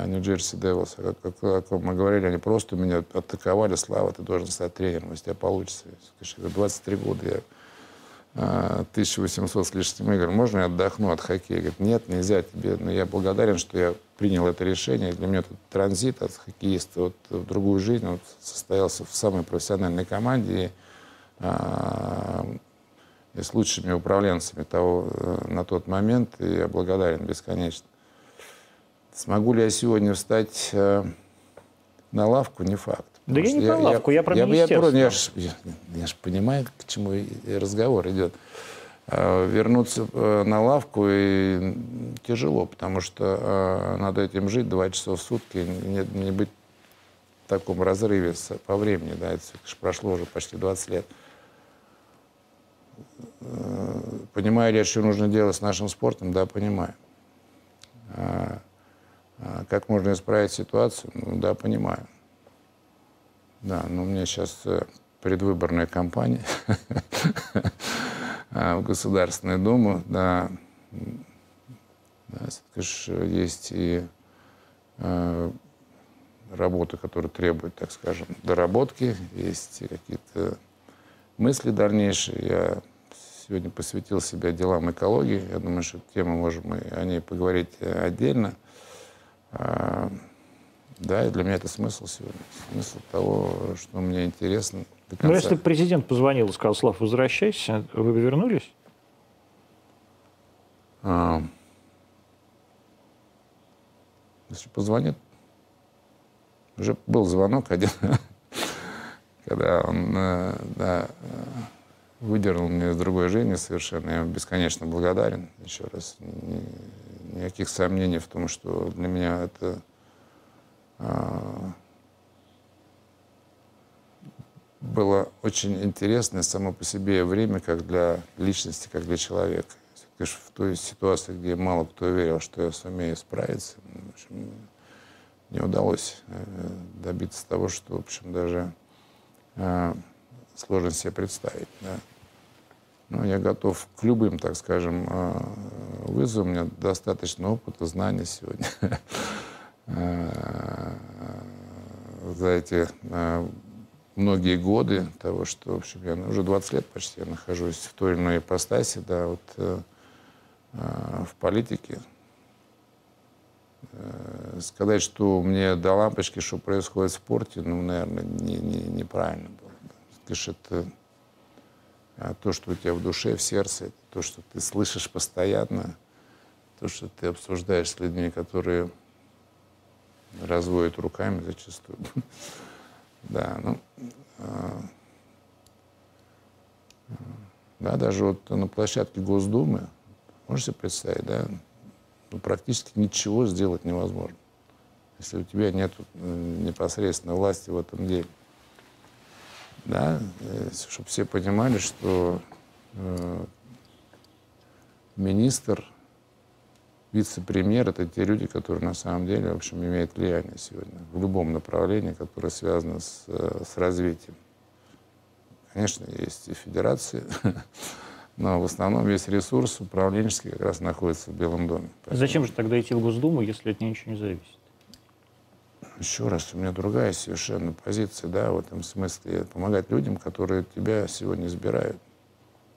Нью-Джерси Девилс, как, как, как мы говорили, они просто меня атаковали, Слава, ты должен стать тренером, если у тебя получится. 23 года я 1800 с лишним игр, можно я отдохну от хоккея? Говорит, нет, нельзя тебе. Но я благодарен, что я принял это решение. Для меня этот транзит от хоккеиста вот, в другую жизнь вот, состоялся в самой профессиональной команде. И, а, и с лучшими управленцами того, э, на тот момент. И я благодарен бесконечно. Смогу ли я сегодня встать э, на лавку, не факт. Да я не про лавку, я, я про я, министерство. Я, я, я, я, я же понимаю, к чему разговор идет. А, вернуться э, на лавку и тяжело, потому что надо этим жить два часа в сутки, не, не быть в таком разрыве по времени. Да, это прошло уже почти 20 лет. Э, понимаю ли, что нужно делать с нашим спортом? Да, понимаю. А, как можно исправить ситуацию? Ну, да, понимаю. Да, но у меня сейчас э, предвыборная кампания а, в Государственную Думу. Да, да есть и э, работы, которые требуют, так скажем, доработки, есть какие-то мысли дальнейшие. Я сегодня посвятил себя делам экологии. Я думаю, что тему можем мы о ней поговорить э, отдельно. А, да, и для меня это смысл сегодня. Смысл того, что мне интересно. Ну, если президент позвонил и сказал, Слав, возвращайся, вы бы вернулись? А, если позвонит, уже был звонок один, когда он э, да, э, выдернул меня из другой жизни совершенно. Я бесконечно благодарен. Еще раз, никаких сомнений в том, что для меня это а, было очень интересное само по себе время, как для личности, как для человека. Конечно, в той ситуации, где мало кто верил, что я сумею справиться, в общем, не удалось э, добиться того, что, в общем, даже э, сложно себе представить. Да. Но я готов к любым, так скажем, э, вызовам. У меня достаточно опыта, знаний сегодня. Э, за эти э, многие годы того, что, в общем, я уже 20 лет почти я нахожусь в той или иной ипостаси, да, вот э, в политике. Сказать, что мне до лампочки, что происходит в спорте, ну, наверное, не, не, неправильно было. Конечно, это то, что у тебя в душе, в сердце, то, что ты слышишь постоянно, то, что ты обсуждаешь с людьми, которые разводят руками зачастую. Да, ну, а, да, даже вот на площадке Госдумы, можете представить, да, ну, практически ничего сделать невозможно, если у тебя нет э, непосредственно власти в этом деле. Да, э, чтобы все понимали, что э, министр вице-премьер – это те люди, которые на самом деле, в общем, имеют влияние сегодня в любом направлении, которое связано с, э, с развитием. Конечно, есть и федерации, но в основном весь ресурс управленческий как раз находится в Белом доме. Поэтому... Зачем же тогда идти в Госдуму, если от нее ничего не зависит? Еще раз, у меня другая совершенно позиция, да, в этом смысле. Помогать людям, которые тебя сегодня избирают.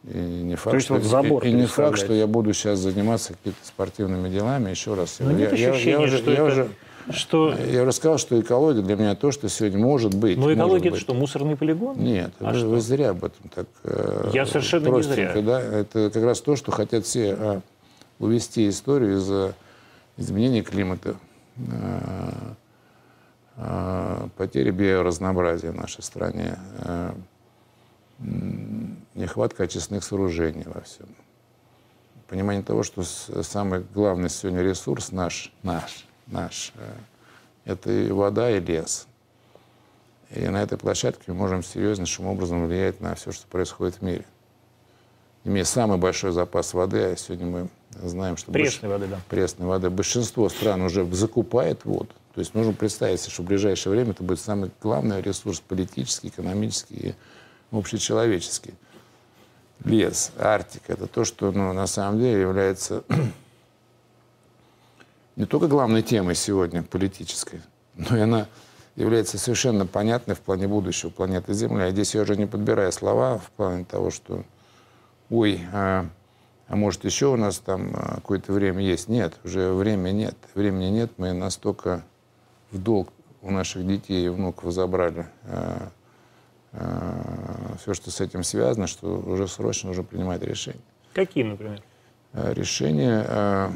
И не факт, То есть что, вот забор и, и не факт, что я буду сейчас заниматься какими-то спортивными делами. Еще раз. Но я, нет я, ощущения, я, уже, что я, это, уже, что... я уже сказал, что экология для меня то, что сегодня может быть. Ну, экология это что, мусорный полигон? Нет, а вы, вы зря об этом так э, Я совершенно не зря. Да? Это как раз то, что хотят все а, увести историю из за изменения климата, а, потери биоразнообразия в нашей стране. А, нехватка очистных сооружений во всем. Понимание того, что самый главный сегодня ресурс наш, наш, наш, э, это и вода, и лес. И на этой площадке мы можем серьезнейшим образом влиять на все, что происходит в мире. Имея самый большой запас воды, а сегодня мы знаем, что... Пресной больш... воды, да. Пресной воды. Большинство стран уже закупает воду. То есть нужно представить себе, что в ближайшее время это будет самый главный ресурс политический, экономический и общечеловеческий. Лес, Арктика – это то, что ну, на самом деле является не только главной темой сегодня политической, но и она является совершенно понятной в плане будущего планеты Земля. И здесь я уже не подбираю слова в плане того, что ой, а, а может еще у нас там а, какое-то время есть. Нет, уже времени нет. Времени нет, мы настолько в долг у наших детей и внуков забрали а, а, все, что с этим связано, что уже срочно нужно принимать решения. Какие, например? А, решения, а,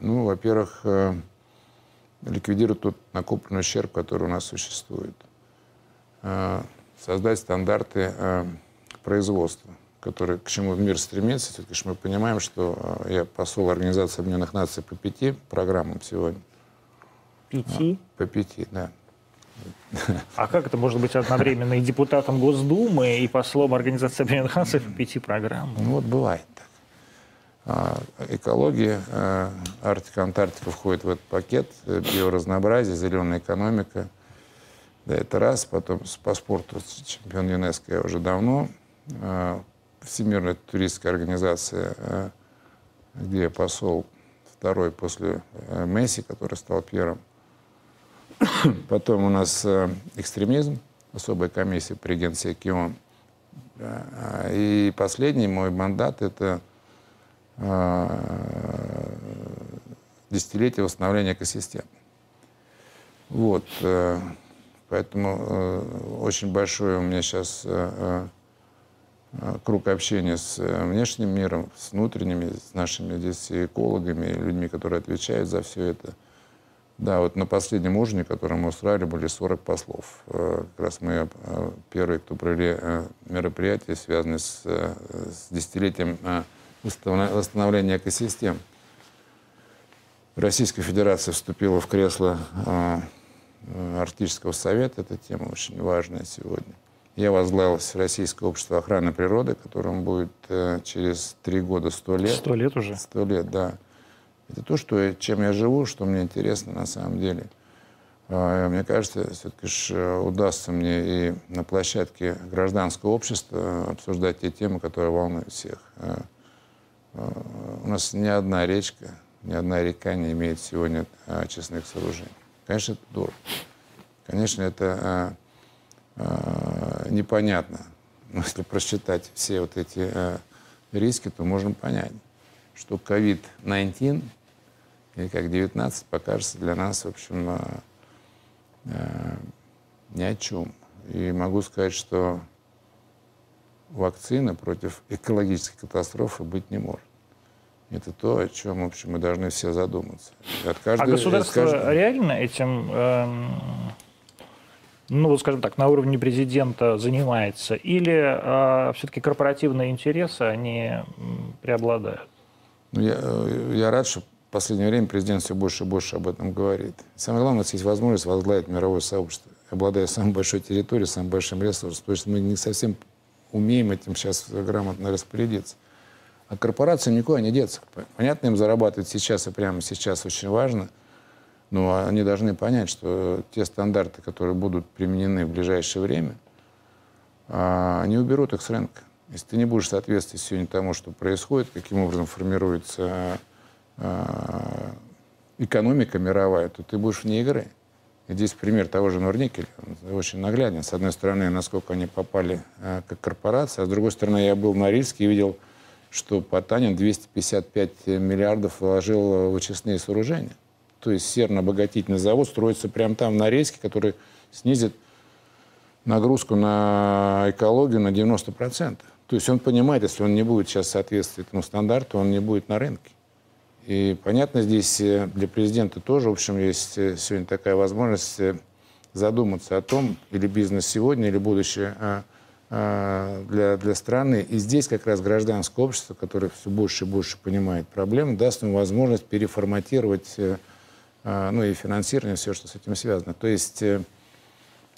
ну, во-первых, а, ликвидировать тот накопленный ущерб, который у нас существует. А, создать стандарты а, производства который, к чему мир стремится, все-таки мы понимаем, что э, я посол Организации Объединенных Наций по пяти программам сегодня. Пяти? А, по пяти, да. А как это может быть одновременно и депутатом Госдумы, и послом Организации Объединенных Наций по пяти программам? Ну вот бывает так. А, экология, а, Арктика, Антарктика входит в этот пакет, э, биоразнообразие, зеленая экономика. Да, это раз. Потом по спорту чемпион ЮНЕСКО я уже давно. Всемирная туристская организация, где я посол второй после э, Месси, который стал первым. Потом у нас э, экстремизм, особая комиссия при Генсеке ООН. И последний мой мандат – это десятилетие восстановления экосистем. Вот. Поэтому очень большое у меня сейчас Э, круг общения с э, внешним миром, с внутренними, с нашими здесь экологами, людьми, которые отвечают за все это. Да, вот на последнем ужине, который мы устраивали, были 40 послов. Э, как раз мы первые, кто провели мероприятие, связанное с, с десятилетием восстановления экосистем. Российская Федерация вступила в кресло Арктического совета. Эта тема очень важная сегодня. Я возглавил Российское общество охраны природы, которому будет э, через три года сто лет. Сто лет уже? Сто лет, да. Это то, что, чем я живу, что мне интересно на самом деле. А, мне кажется, все-таки э, удастся мне и на площадке гражданского общества обсуждать те темы, которые волнуют всех. А, а, у нас ни одна речка, ни одна река не имеет сегодня очистных сооружений. Конечно, это дорого. Конечно, это непонятно. Но если просчитать все вот эти риски, то можно понять, что COVID-19 или как 19 покажется для нас, в общем, э, э, ни о чем. И могу сказать, что вакцины против экологической катастрофы быть не может. Это то, о чем, в общем, мы должны все задуматься. От каждой, а государство каждой... реально этим эм, ну, вот скажем так, на уровне президента занимается, или э, все-таки корпоративные интересы, они преобладают? Ну, я, э, я рад, что в последнее время президент все больше и больше об этом говорит. Самое главное, у нас есть возможность возглавить мировое сообщество, обладая самой большой территорией, самым большим ресурсом, потому что мы не совсем умеем этим сейчас грамотно распорядиться. А корпорациям никуда не деться. Понятно, им зарабатывать сейчас и прямо сейчас очень важно – но они должны понять, что те стандарты, которые будут применены в ближайшее время, а, они уберут их с рынка. Если ты не будешь соответствовать сегодня тому, что происходит, каким образом формируется экономика мировая, то ты будешь вне игры. И здесь пример того же Норникеля очень нагляден. С одной стороны, насколько они попали а, как корпорация, а с другой стороны, я был на Рильске и видел, что Потанин 255 миллиардов вложил в очистные сооружения то есть серно-обогатительный завод строится прямо там, на рейске, который снизит нагрузку на экологию на 90%. То есть он понимает, если он не будет сейчас соответствовать этому стандарту, он не будет на рынке. И понятно, здесь э, для президента тоже, в общем, есть э, сегодня такая возможность э, задуматься о том, или бизнес сегодня, или будущее а, а, для, для страны. И здесь как раз гражданское общество, которое все больше и больше понимает проблему, даст ему возможность переформатировать а, ну и финансирование, все, что с этим связано. То есть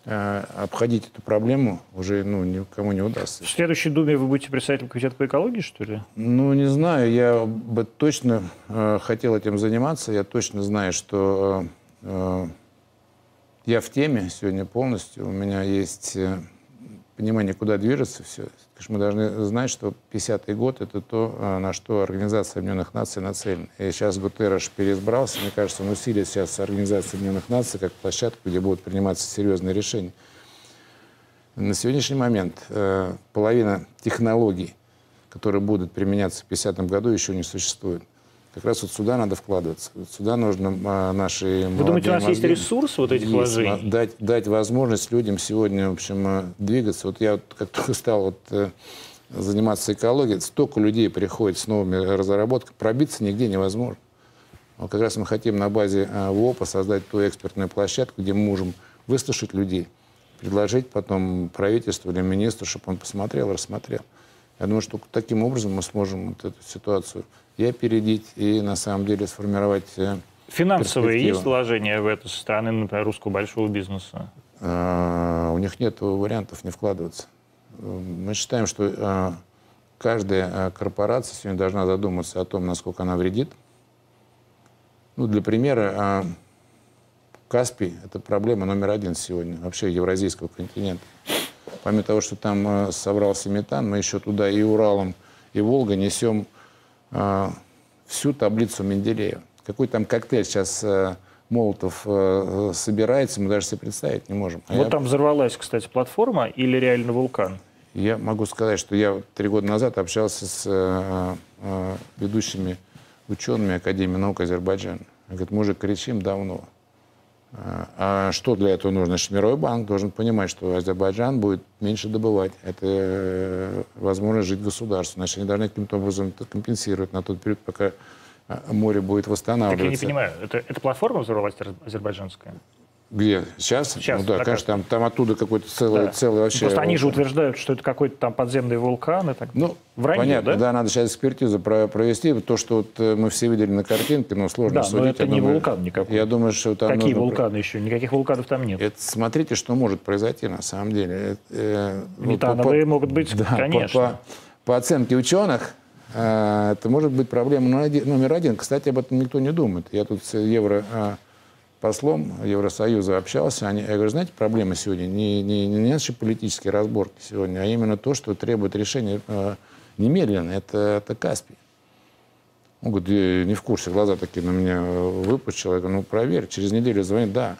обходить эту проблему уже ну, никому не удастся. В следующей Думе вы будете представителем Комитета по экологии, что ли? Ну, не знаю. Я бы точно э, хотел этим заниматься. Я точно знаю, что э, э, я в теме сегодня полностью. У меня есть э, понимание, куда движется все. Мы должны знать, что 50-й год — это то, а, на что Организация Объединенных Наций нацелена. И сейчас Гутерреш переизбрался. Мне кажется, он усилит сейчас Организацию Объединенных Наций как площадку, где будут приниматься серьезные решения. На сегодняшний момент э, половина технологий, которые будут применяться в 50-м году, еще не существует. Как раз вот сюда надо вкладываться. Сюда нужно а, наши Вы думаете, у нас мозги, есть ресурс вот этих есть, вложений? Дать, дать возможность людям сегодня, в общем, э, двигаться. Вот я вот, как только стал вот, э, заниматься экологией, столько людей приходит с новыми разработками, пробиться нигде невозможно. Вот как раз мы хотим на базе э, ВОПа создать ту экспертную площадку, где мы можем выслушать людей, предложить потом правительству или министру, чтобы он посмотрел, рассмотрел. Я думаю, что таким образом мы сможем вот эту ситуацию и опередить, и на самом деле сформировать э, Финансовые есть вложения в это со стороны, например, русского большого бизнеса? А, у них нет вариантов не вкладываться. Мы считаем, что а, каждая корпорация сегодня должна задуматься о том, насколько она вредит. Ну, для примера, Каспий – это проблема номер один сегодня вообще евразийского континента. Помимо того, что там собрался метан, мы еще туда и Уралом, и Волга несем а, всю таблицу Менделеева. Какой там коктейль сейчас э, Молотов э, собирается, мы даже себе представить не можем. А вот я... там взорвалась, кстати, платформа или реально вулкан? Я могу сказать, что я три года назад общался с э, э, ведущими учеными Академии наук Азербайджана. Говорит, мы уже кричим давно. А что для этого нужно? Мировой банк должен понимать, что Азербайджан будет меньше добывать. Это э, возможность жить государству. Значит, они должны каким-то образом это компенсировать на тот период, пока а, море будет восстанавливаться. Так я не понимаю, это, это платформа взорвалась азербайджанская? Где? Сейчас? Сейчас. Ну да, конечно, там, там оттуда какой-то целый, да. целый вообще... Просто они же утверждают, что это какой-то там подземный вулкан. И так... Ну, Вранье, понятно, да? да, надо сейчас экспертизу провести. То, что вот э, мы все видели на картинке, но сложно да, судить. но это не думаю, вулкан никакой. Я думаю, что там... Какие нужно... вулканы еще? Никаких вулканов там нет. Это смотрите, что может произойти на самом деле. Э, Метановые по, могут быть, да, конечно. По, по, по оценке ученых, э, это может быть проблема номер один. Кстати, об этом никто не думает. Я тут с Евро послом Евросоюза общался, они, я говорю, знаете, проблема сегодня не, не, не наши политические разборки сегодня, а именно то, что требует решения э, немедленно. Это, это Каспий. Он говорит, не в курсе, глаза такие на меня выпучил. Я говорю, ну проверь, через неделю звонит, да,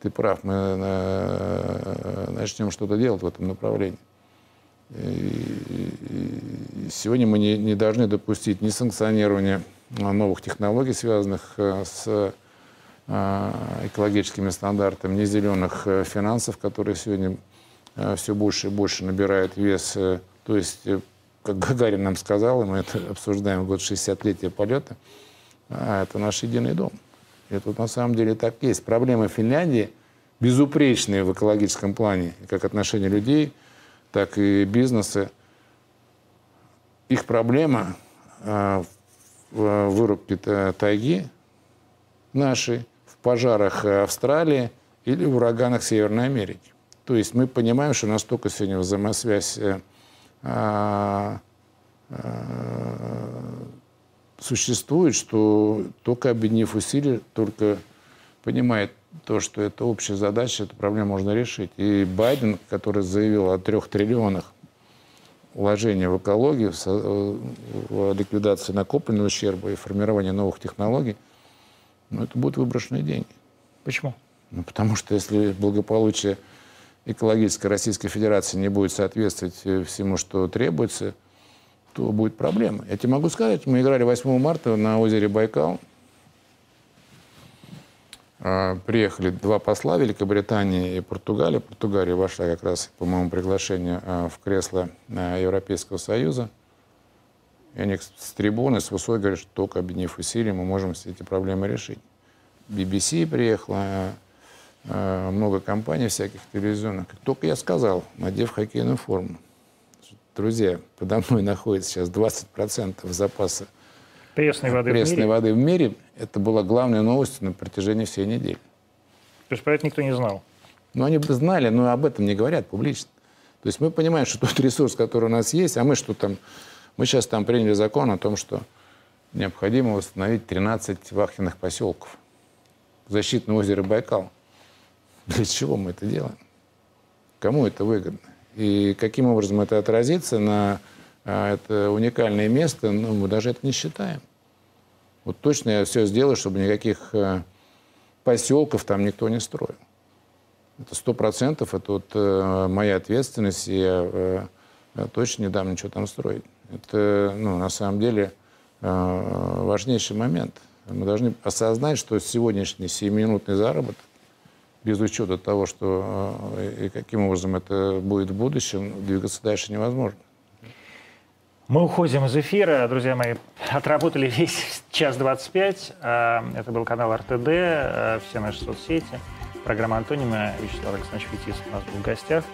ты прав, мы э, начнем что-то делать в этом направлении. И, и сегодня мы не, не должны допустить ни санкционирования новых технологий, связанных э, с Э, экологическими стандартами, не зеленых э, финансов, которые сегодня э, все больше и больше набирают вес. То есть, как Гагарин нам сказал, и мы это обсуждаем в год 60-летия полета, а, это наш единый дом. И тут на самом деле так есть. Проблемы Финляндии безупречные в экологическом плане, как отношения людей, так и бизнеса. Их проблема в вырубке тайги нашей, пожарах э, Австралии или ураганах Северной Америки. То есть мы понимаем, что настолько сегодня взаимосвязь э, а, а, существует, что только объединив усилия, только понимает то, что это общая задача, эту проблему можно решить. И Байден, который заявил о трех триллионах вложения в экологию, в ликвидации накопленного ущерба и формирование новых технологий – ну, это будут выброшенные деньги. Почему? Ну, потому что если благополучие экологической Российской Федерации не будет соответствовать э, всему, что требуется, то будет проблема. Я тебе могу сказать, мы играли 8 марта на озере Байкал. А, приехали два посла Великобритании и Португалии. Португалия вошла как раз по моему приглашению а, в кресло а, Европейского Союза. И они с трибуны, с высокой говорят, что только объединив усилия мы можем все эти проблемы решить. BBC приехала, э, много компаний всяких телевизионных. Только я сказал, надев хоккейную форму. Друзья, подо мной находится сейчас 20% запаса пресной воды, пресной в, мире. воды в мире. Это была главная новость на протяжении всей недели. То есть про это никто не знал? Ну, они бы знали, но об этом не говорят публично. То есть мы понимаем, что тот ресурс, который у нас есть, а мы что там мы сейчас там приняли закон о том, что необходимо восстановить 13 вахтенных поселков. Защитное озеро Байкал. Для чего мы это делаем? Кому это выгодно? И каким образом это отразится на а, это уникальное место, ну, мы даже это не считаем. Вот точно я все сделаю, чтобы никаких а, поселков там никто не строил. Это сто процентов, это вот э, моя ответственность, и я э, точно не дам ничего там строить. Это, ну, на самом деле, э, важнейший момент. Мы должны осознать, что сегодняшний 7-минутный заработок, без учета того, что э, и каким образом это будет в будущем, двигаться дальше невозможно. Мы уходим из эфира. Друзья мои, отработали весь час 25. А, это был канал РТД, все наши соцсети. Программа «Антонима». Вячеслав Александрович Фетис у нас был в гостях.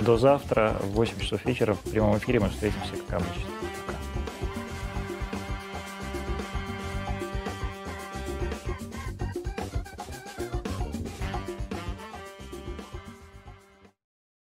До завтра в 8 часов вечера в прямом эфире мы встретимся, как обычно.